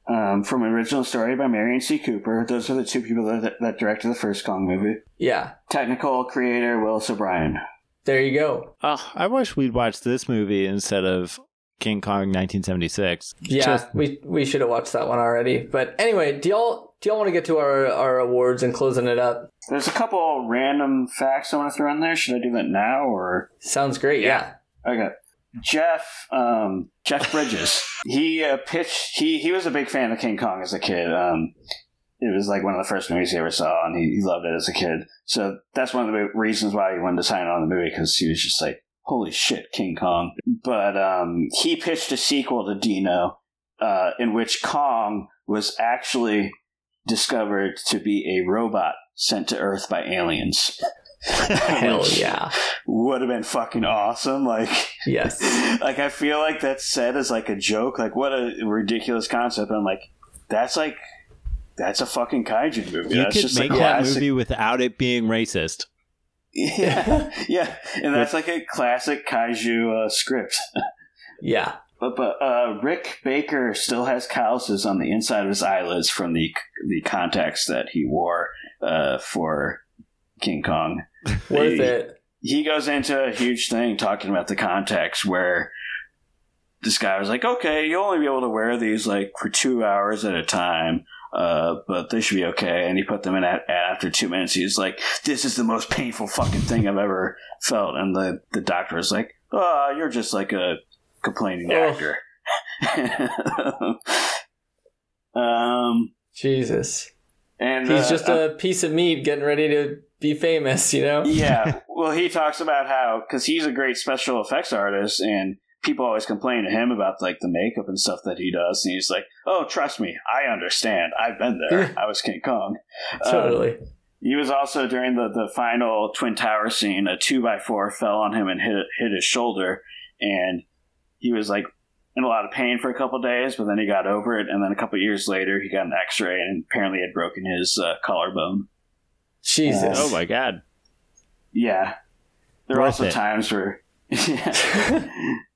um, from an original story by Merian C. Cooper. Those are the two people that, that directed the first Kong movie. Yeah, Technical creator Willis O'Brien. there you go. Oh, I wish we'd watched this movie instead of King Kong 1976. Yeah, Just- we we should have watched that one already. But anyway, do y'all do y'all want to get to our our awards and closing it up? There's a couple random facts I want to throw in there. Should I do that now or? Sounds great. Yeah. Okay. Jeff, um, Jeff Bridges. (laughs) he uh, pitched. He he was a big fan of King Kong as a kid. Um, it was like one of the first movies he ever saw, and he, he loved it as a kid. So that's one of the reasons why he wanted to sign on the movie because he was just like, "Holy shit, King Kong!" But um, he pitched a sequel to Dino, uh, in which Kong was actually discovered to be a robot sent to Earth by aliens. (laughs) Hell yeah. Would have been fucking awesome. Like, Yes. (laughs) like I feel like that's said as like a joke. Like, what a ridiculous concept. I'm like, that's like, that's a fucking kaiju movie. You that's could just a make that classic- movie without it being racist. Yeah, (laughs) (laughs) yeah, and that's like a classic kaiju uh, script. (laughs) Yeah. But but uh, Rick Baker still has calluses on the inside of his eyelids from the the contacts that he wore uh, for King Kong. Worth it. he goes into a huge thing talking about the contacts where this guy was like, okay, you'll only be able to wear these like for two hours at a time. Uh, but they should be okay. And he put them in at, after two minutes. He's like, this is the most painful fucking thing I've ever felt. And the, the doctor was like, oh, you're just like a complaining Oh. actor. (laughs) um, Jesus. And He's uh, just a piece of meat getting ready to be famous, you know? yeah. (laughs) Well, he talks about how because he's a great special effects artist, and people always complain to him about like the makeup and stuff that he does, and he's like, "Oh, trust me, I understand. I've been there. (laughs) I was King Kong." Uh, Totally. he was also during the the final Twin Tower scene. A two by four fell on him and hit hit his shoulder, and he was like in a lot of pain for a couple days, but then he got over it. And then a couple years later, he got an X ray and apparently had broken his uh, collarbone. Jesus. Oh my god. Yeah. There were Worth also it. times where (laughs) (laughs)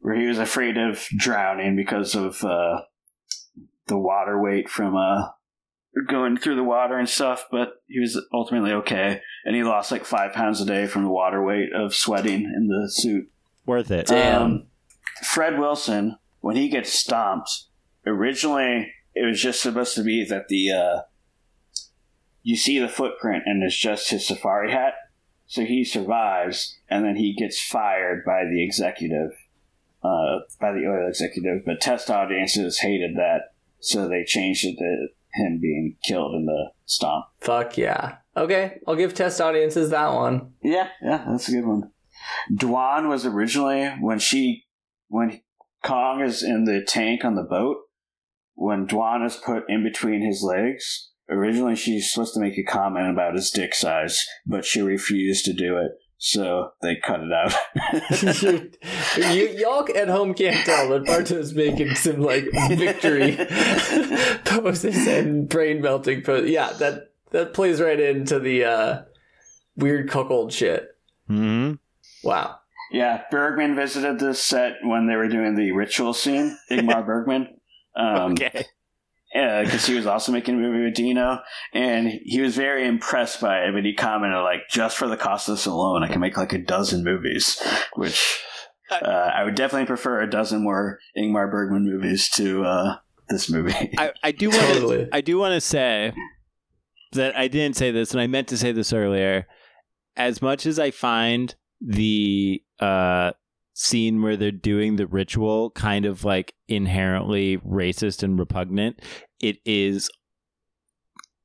where he was afraid of drowning because of uh, the water weight from uh, going through the water and stuff, but he was ultimately okay. And he lost like five pounds a day from the water weight of sweating in the suit. Worth it. Damn. Um, Fred Wilson, when he gets stomped, originally it was just supposed to be that the uh, you see the footprint and it's just his safari hat. So he survives, and then he gets fired by the executive, uh, by the oil executive. But test audiences hated that, so they changed it to him being killed in the stomp. Fuck yeah. Okay, I'll give test audiences that one. Yeah, yeah, that's a good one. Dwan was originally when she when Kong is in the tank on the boat. When Dwan is put in between his legs, originally she's supposed to make a comment about his dick size, but she refused to do it, so they cut it out. (laughs) (laughs) you, y'all at home can't tell, but Bardo's making some like victory (laughs) poses and brain melting poses. Yeah, that that plays right into the uh, weird cuckold shit. hmm Wow. yeah, Bergman visited this set when they were doing the ritual scene. Ingmar Bergman. Um, Okay. Because he was also making a movie with Dino, and he was very impressed by it. But he commented like, "Just for the cost of this alone, I can make like a dozen movies." Which uh, I would definitely prefer a dozen more Ingmar Bergman movies to uh, this movie. (laughs) I, I do want to Totally. I do want to say that I didn't say this, and I meant to say this earlier. As much as I find the uh, scene where they're doing the ritual kind of like inherently racist and repugnant, it is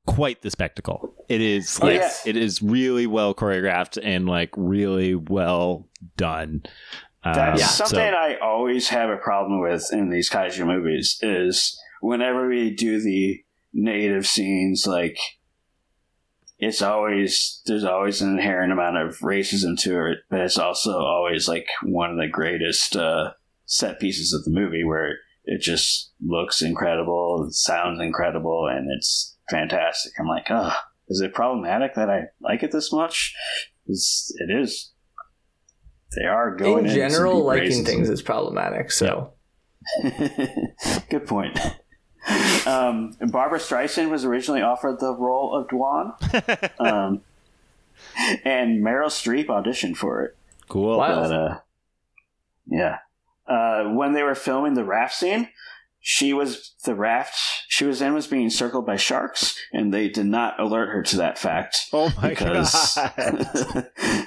quite the spectacle. It is Oh, like yeah. it is really well choreographed and like really well done. That's Um, something so- I always have a problem with in these kaiju movies. Is whenever we do the native scenes, like it's always there's always an inherent amount of racism to it, but it's also always like one of the greatest uh, set pieces of the movie where it just looks incredible, it sounds incredible, and it's fantastic. I'm like, oh, is it problematic that I like it this much? It's, it is. They are going In general, deep liking racism. things is problematic. So (laughs) Good point. Um, Barbra Streisand was originally offered the role of Dwan, (laughs) um, and Meryl Streep auditioned for it. cool. Wow. But uh, yeah, uh, when they were filming the raft scene, she was the raft she was in was being circled by sharks, and they did not alert her to that fact Oh my because god. (laughs) that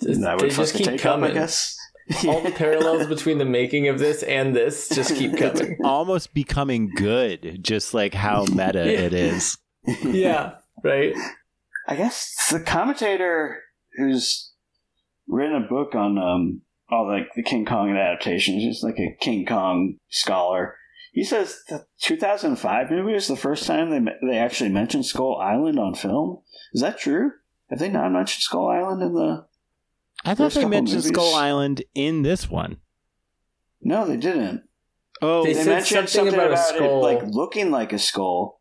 they would just fuck the keep take up, I coming. guess. (laughs) All the parallels between the making of this and this just keep coming. almost becoming good, just like how meta Yeah. it is. (laughs) Yeah, right. I guess the commentator who's written a book on um all like the King Kong adaptations, he's like a King Kong scholar. He says the 2005 movie was the first time they they actually mentioned Skull Island on film. Is that true? Have they not mentioned Skull Island in the? I thought they mentioned movies. Skull Island in this one. No, they didn't. Oh, They They, said mentioned something something about a about, skull. it like looking like a skull.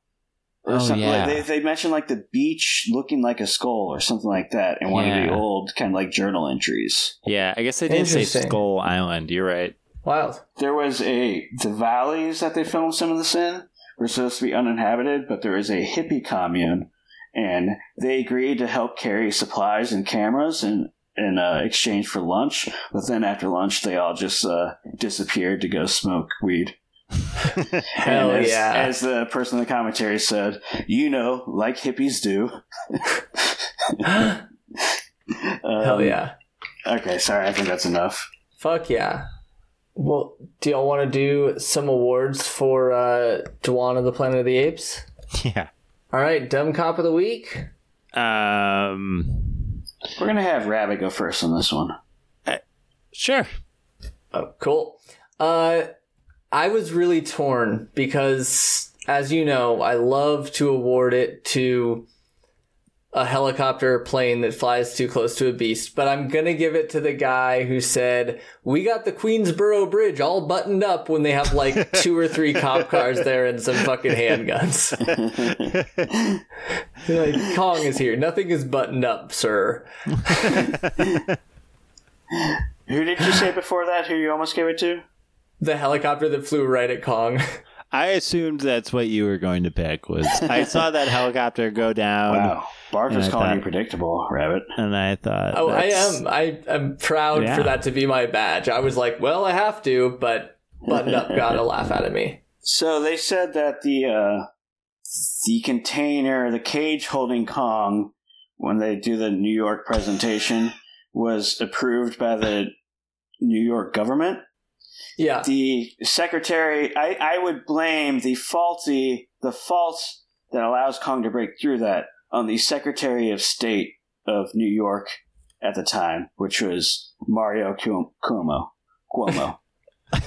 Or Oh, something yeah. like they, they mentioned like the beach looking like a skull or something like that in one of the old kind of like journal entries. yeah. I guess they didn't say Skull Island. You're right. Wild. There was a the valleys that they filmed some of this in were supposed to be uninhabited, but there is a hippie commune, and they agreed to help carry supplies and cameras in in uh, exchange for lunch. But then after lunch, they all just uh, disappeared to go smoke weed. (laughs) Hell as, yeah. As the person in the commentary said, you know, like hippies do. (laughs) Hell Um, yeah. Okay, sorry, I think that's enough. Fuck yeah. Well, do y'all want to do some awards for uh, Dwan of the Planet of the Apes? (laughs) yeah. All right, dumb cop of the week. Um, We're gonna have Rabbit go first on this one. sure. Oh, cool. Uh, I was really torn because, as you know, I love to award it to a helicopter plane that flies too close to a beast, but I'm gonna give it to the guy who said, We got the Queensboro Bridge all buttoned up when they have like (laughs) two or three cop cars there and some fucking handguns. (laughs) like, Kong is here. Nothing is buttoned up, sir. (laughs) Who did you say before that? Who you almost gave it to? The helicopter that flew right at Kong. I assumed that's what you were going to pick. Was I (laughs) saw that helicopter go down, Wow, Bart was I calling thought- you predictable, Rabbit. and I thought, Oh, I am. I am proud Yeah. for that to be my badge. I was like, well, I have to, but button up got a laugh out of me. So they said that the uh, the container, the cage holding Kong, when they do the New York presentation, was approved by the New York government. Yeah. The secretary, I, I would blame the faulty, the fault that allows Kong to break through that on the Secretary of State of New York at the time, which was Mario Cuomo. Cuomo. Cuomo. (laughs)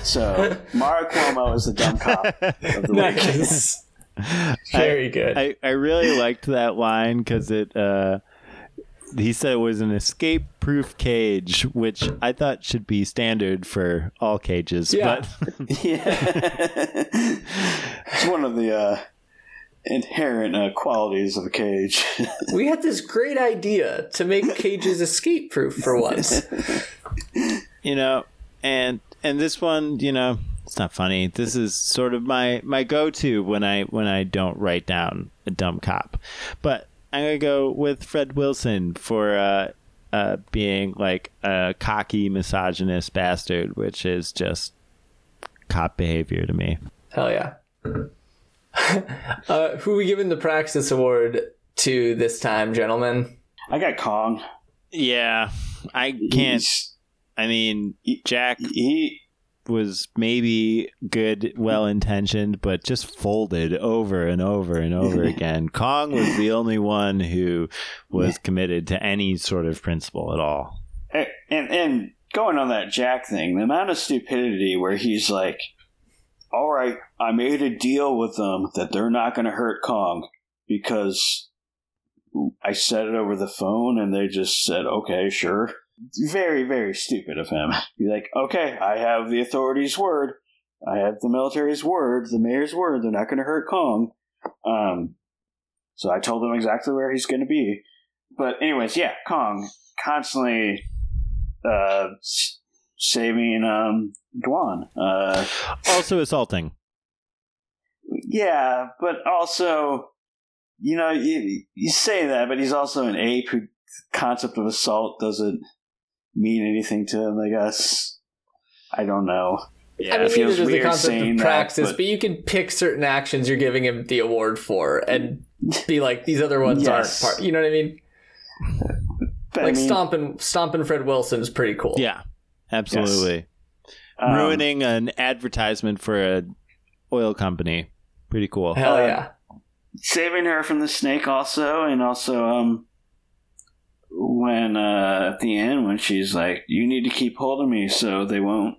So Mario Cuomo is the dumb cop of the (laughs) week. Nice. Very good. I, I really liked that line because it. Uh, he said it was an escape-proof cage, which I thought should be standard for all cages. Yeah. But (laughs) (laughs) Yeah. it's one of the uh, inherent uh, qualities of a cage. (laughs) we had this great idea to make cages escape proof for once. you know, and and this one, you know, it's not funny. This is sort of my my go-to when I when I don't write down a dumb cop. But I'm gonna go with Fred Wilson for uh, uh, being like a cocky misogynist bastard, which is just cop behavior to me. Hell yeah. (laughs) uh, who we giving the Praxis Award to this time, gentlemen? I got Kong. Yeah, I can't. He's- I mean, Jack He was maybe good, well intentioned, but just folded over and over and over again. Kong was the only one who was committed to any sort of principle at all. and and going on that Jack thing, the amount of stupidity where he's like, "All right, I made a deal with them that they're not going to hurt Kong because I said it over the phone, and they just said, okay, sure." Very, very stupid of him. (laughs) Be like, okay, I have the authorities' word. I have the military's word, the mayor's word. They're not going to hurt Kong. Um, so I told him exactly where he's going to be. But anyways, yeah, Kong constantly uh, saving um, Dwan. Uh, Also assaulting. yeah, but also, you know, you, you say that, but he's also an ape who concept of assault doesn't mean anything to him. I guess I don't know. Yeah, I mean, it feels neither does the weird concept saying of that, but- but... you can pick certain actions you're giving him the award for and (laughs) be like, these other ones Yes. aren't part. You know what I mean? But, I Like mean, stomping, stomping Fred Wilson is pretty cool. yeah, absolutely. um, Ruining an advertisement for a oil company. Pretty cool. Hell Uh, yeah. saving her from the snake also, and also um, when uh, at the end when she's like, "You need to keep holding me so they won't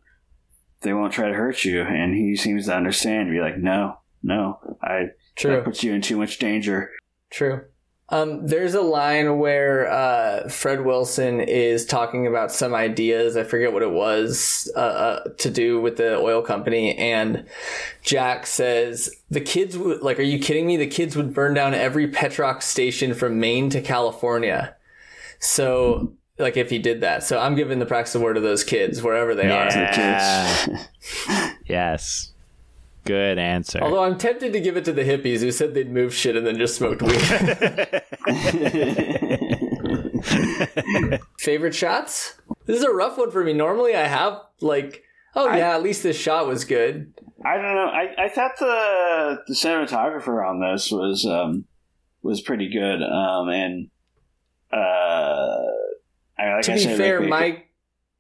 they won't try to hurt you," and he seems to understand. Be like, "No, no, I True. that puts you in too much danger." True. Um, there's a line where uh, Fred Wilson is talking about some ideas. I forget what it was uh, uh, to do with the oil company, and Jack says the kids would like. Are you kidding me? The kids would burn down every Petrox station from Maine to California. So, like, if he did that, so I'm giving the Prax award to those kids wherever they are. (laughs) Yes. Good answer. Although I'm tempted to give it to the hippies who said they'd move shit and then just smoked weed. (laughs) Favorite shots? This is a rough one for me. Normally I have like, oh I- yeah, at least this shot was good. I don't know. I, I thought the the cinematographer on this was um was pretty good. Um and uh I like to I be said, fair, like, my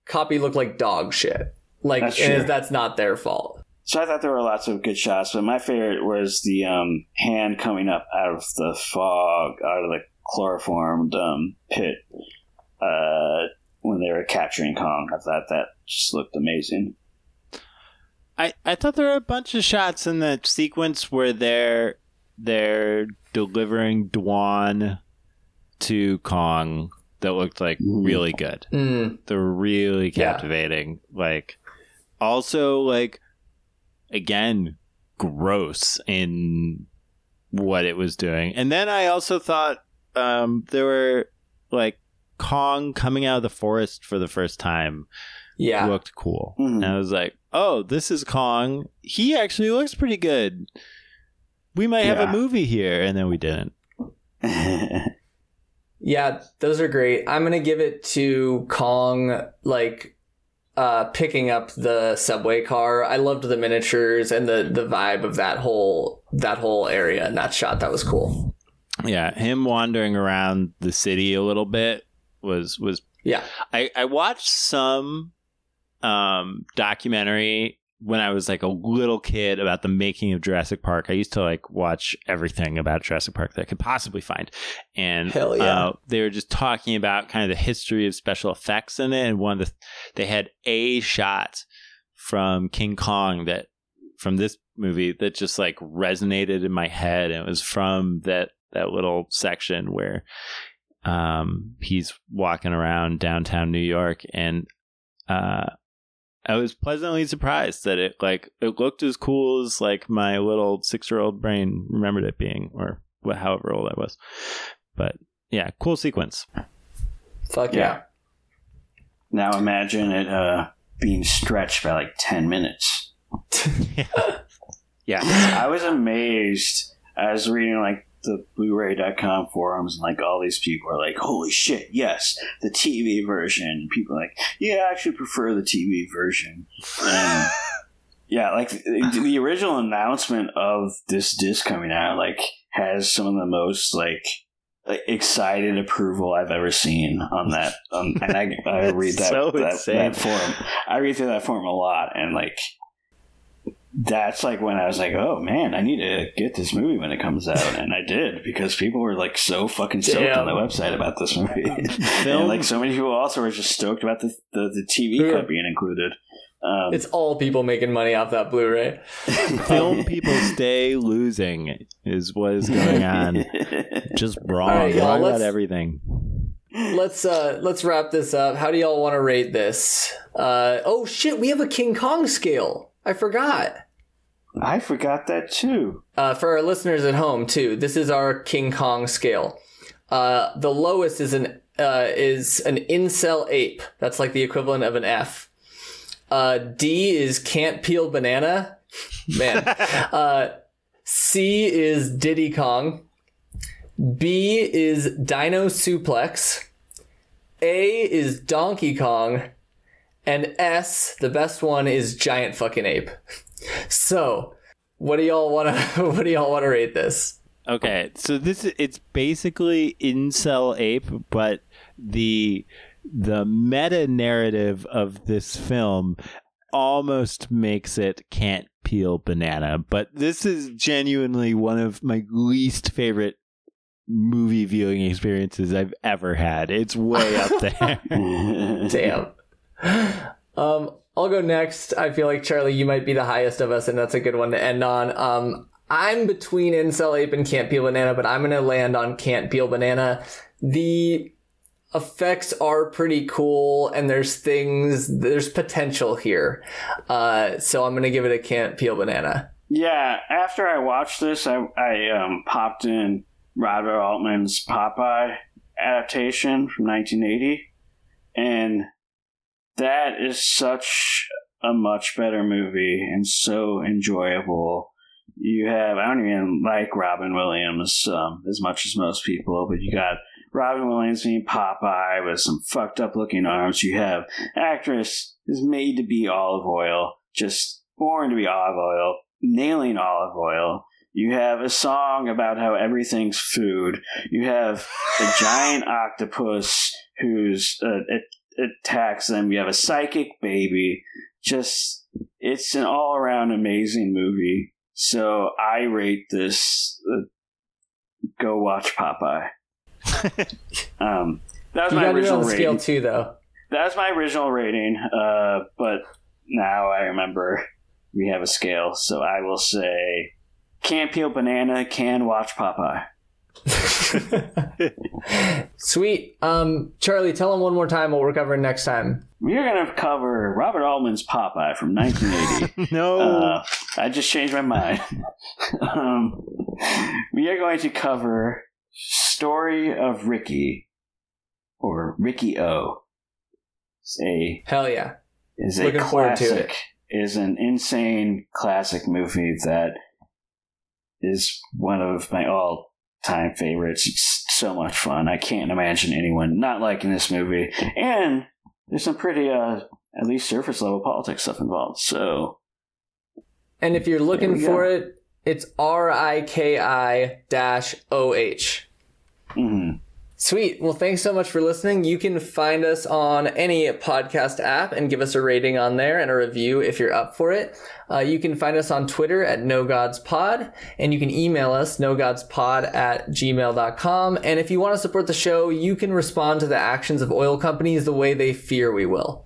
copy looked like dog shit. Like, That's and that's not their fault. So I thought there were lots of good shots, but my favorite was the um, hand coming up out of the fog, out of the chloroformed um, pit uh, when they were capturing Kong. I thought that just looked amazing. I, I thought there were a bunch of shots in that sequence where they're they're delivering Dwan to Kong that looked like Mhm. really good. Mm, They're really Yeah. captivating. Like also like again gross in what it was doing. And then I also thought um there were like Kong coming out of the forest for the first time yeah. looked cool. Mhm. And I was like, oh, this is Kong. He actually looks pretty good. We might have a movie here. And then we didn't. (laughs) Yeah, those are great. I'm gonna give it to Kong, like uh, picking up the subway car. I loved the miniatures and the the vibe of that whole that whole area and that shot. That was cool. Yeah. Him wandering around the city a little bit was, was, Yeah, I, I watched some um, documentary when I was like a little kid about the making of Jurassic Park. I used to like watch everything about Jurassic Park that I could possibly find. And yeah. uh, they were just talking about kind of the history of special effects in it. And one of the, they had a shot from King Kong that, from this movie that just like resonated in my head. And it was from that, that little section where um, he's walking around downtown New York, and uh, I was pleasantly surprised that it like it looked as cool as like my little six year old brain remembered it being, or wh- however old I was. But yeah, cool sequence. fuck yeah. Yeah. now imagine it uh, being stretched by like 10 minutes. (laughs) Yeah, (laughs) I was amazed. I was reading like the Blu-ray.com forums, and like all these people are like, "Holy shit, yes, the TV version." People are like, "Yeah, I actually prefer the TV version." And (laughs) yeah, like the, the original announcement of this disc coming out, like, has some of the most like like, excited approval I've ever seen on that. Um, and I, I read (laughs) that So that, that forum. I read through that forum a lot, and like that's like when I was like, oh man, I need to get this movie when it comes out, and I did because people were like so fucking stoked on the website about this movie, (laughs) Film- and like so many people also were just stoked about the the, the TV Yeah. cut being included. Um, It's all people making money off that Blu-ray. (laughs) film people stay losing is what is going on. (laughs) Just wrong, All right, y'all, wrong about everything. Let's uh let's wrap this up. How do y'all want to rate this? Uh oh shit, we have a King Kong scale. I forgot. I forgot that too. Uh, for our listeners at home too, this is our King Kong scale. Uh, the lowest is an uh, is an incel ape. That's like the equivalent of an F. Uh, D is can't peel banana. Man. (laughs) uh, C is Diddy Kong. B is Dino Suplex. A is Donkey Kong. And S, the best one, is Giant Fucking Ape. So, what do y'all want to? (laughs) What do y'all want to rate this? Okay, so this is it's basically incel ape, but the the meta narrative of this film almost makes it can't peel banana. But this is genuinely one of my least favorite movie viewing experiences I've ever had. It's way up (laughs) there. Damn. Um, I'll go next. I feel like Charlie, you might be the highest of us, and that's a good one to end on. Um, I'm between Incel Ape and Can't Peel Banana, but I'm gonna land on Can't Peel Banana. The effects are pretty cool, and there's things, there's potential here. Uh, so I'm gonna give it a Can't Peel Banana. Yeah, after I watched this, I, I um, popped in Robert Altman's Popeye adaptation from 1980, and that is such a much better movie and so enjoyable. You have, I don't even like Robin Williams um, as much as most people, but you got Robin Williams being Popeye with some fucked up looking arms. You have actress is made to be Olive Oyl, just born to be Olive Oyl, nailing Olive Oyl. You have a song about how everything's food. You have a giant octopus who's uh, it attacks them. You have a psychic baby. Just it's an all around amazing movie. So I rate this. Uh, go watch Popeye. (laughs) um, that was You my gotta do it original on the scale too, though. That was my original rating. Uh, but now I remember we have a scale, so I will say can't peel banana, can watch Popeye. (laughs) Sweet. Um, Charlie, tell them one more time what we're covering next time. We are going to cover Robert Altman's Popeye from 1980. (laughs) no. Uh, I just changed my mind. (laughs) um, we are going to cover Story of Ricky, or Riki-Oh. It's a Hell yeah. is a Looking forward to classic. it. Is an insane classic movie that is one of my all-time favorites. It's so much fun. I can't imagine anyone not liking this movie. And there's some pretty, uh, at least surface level politics stuff involved. So And if you're looking for it, it's R I K I dash O H. mhm. Sweet. Well, thanks so much for listening. You can find us on any podcast app and give us a rating on there and a review if you're up for it. Uh, you can find us on Twitter at NoGodsPod, and you can email us, nogodspod at gmail.com. And if you want to support the show, you can respond to the actions of oil companies the way they fear we will.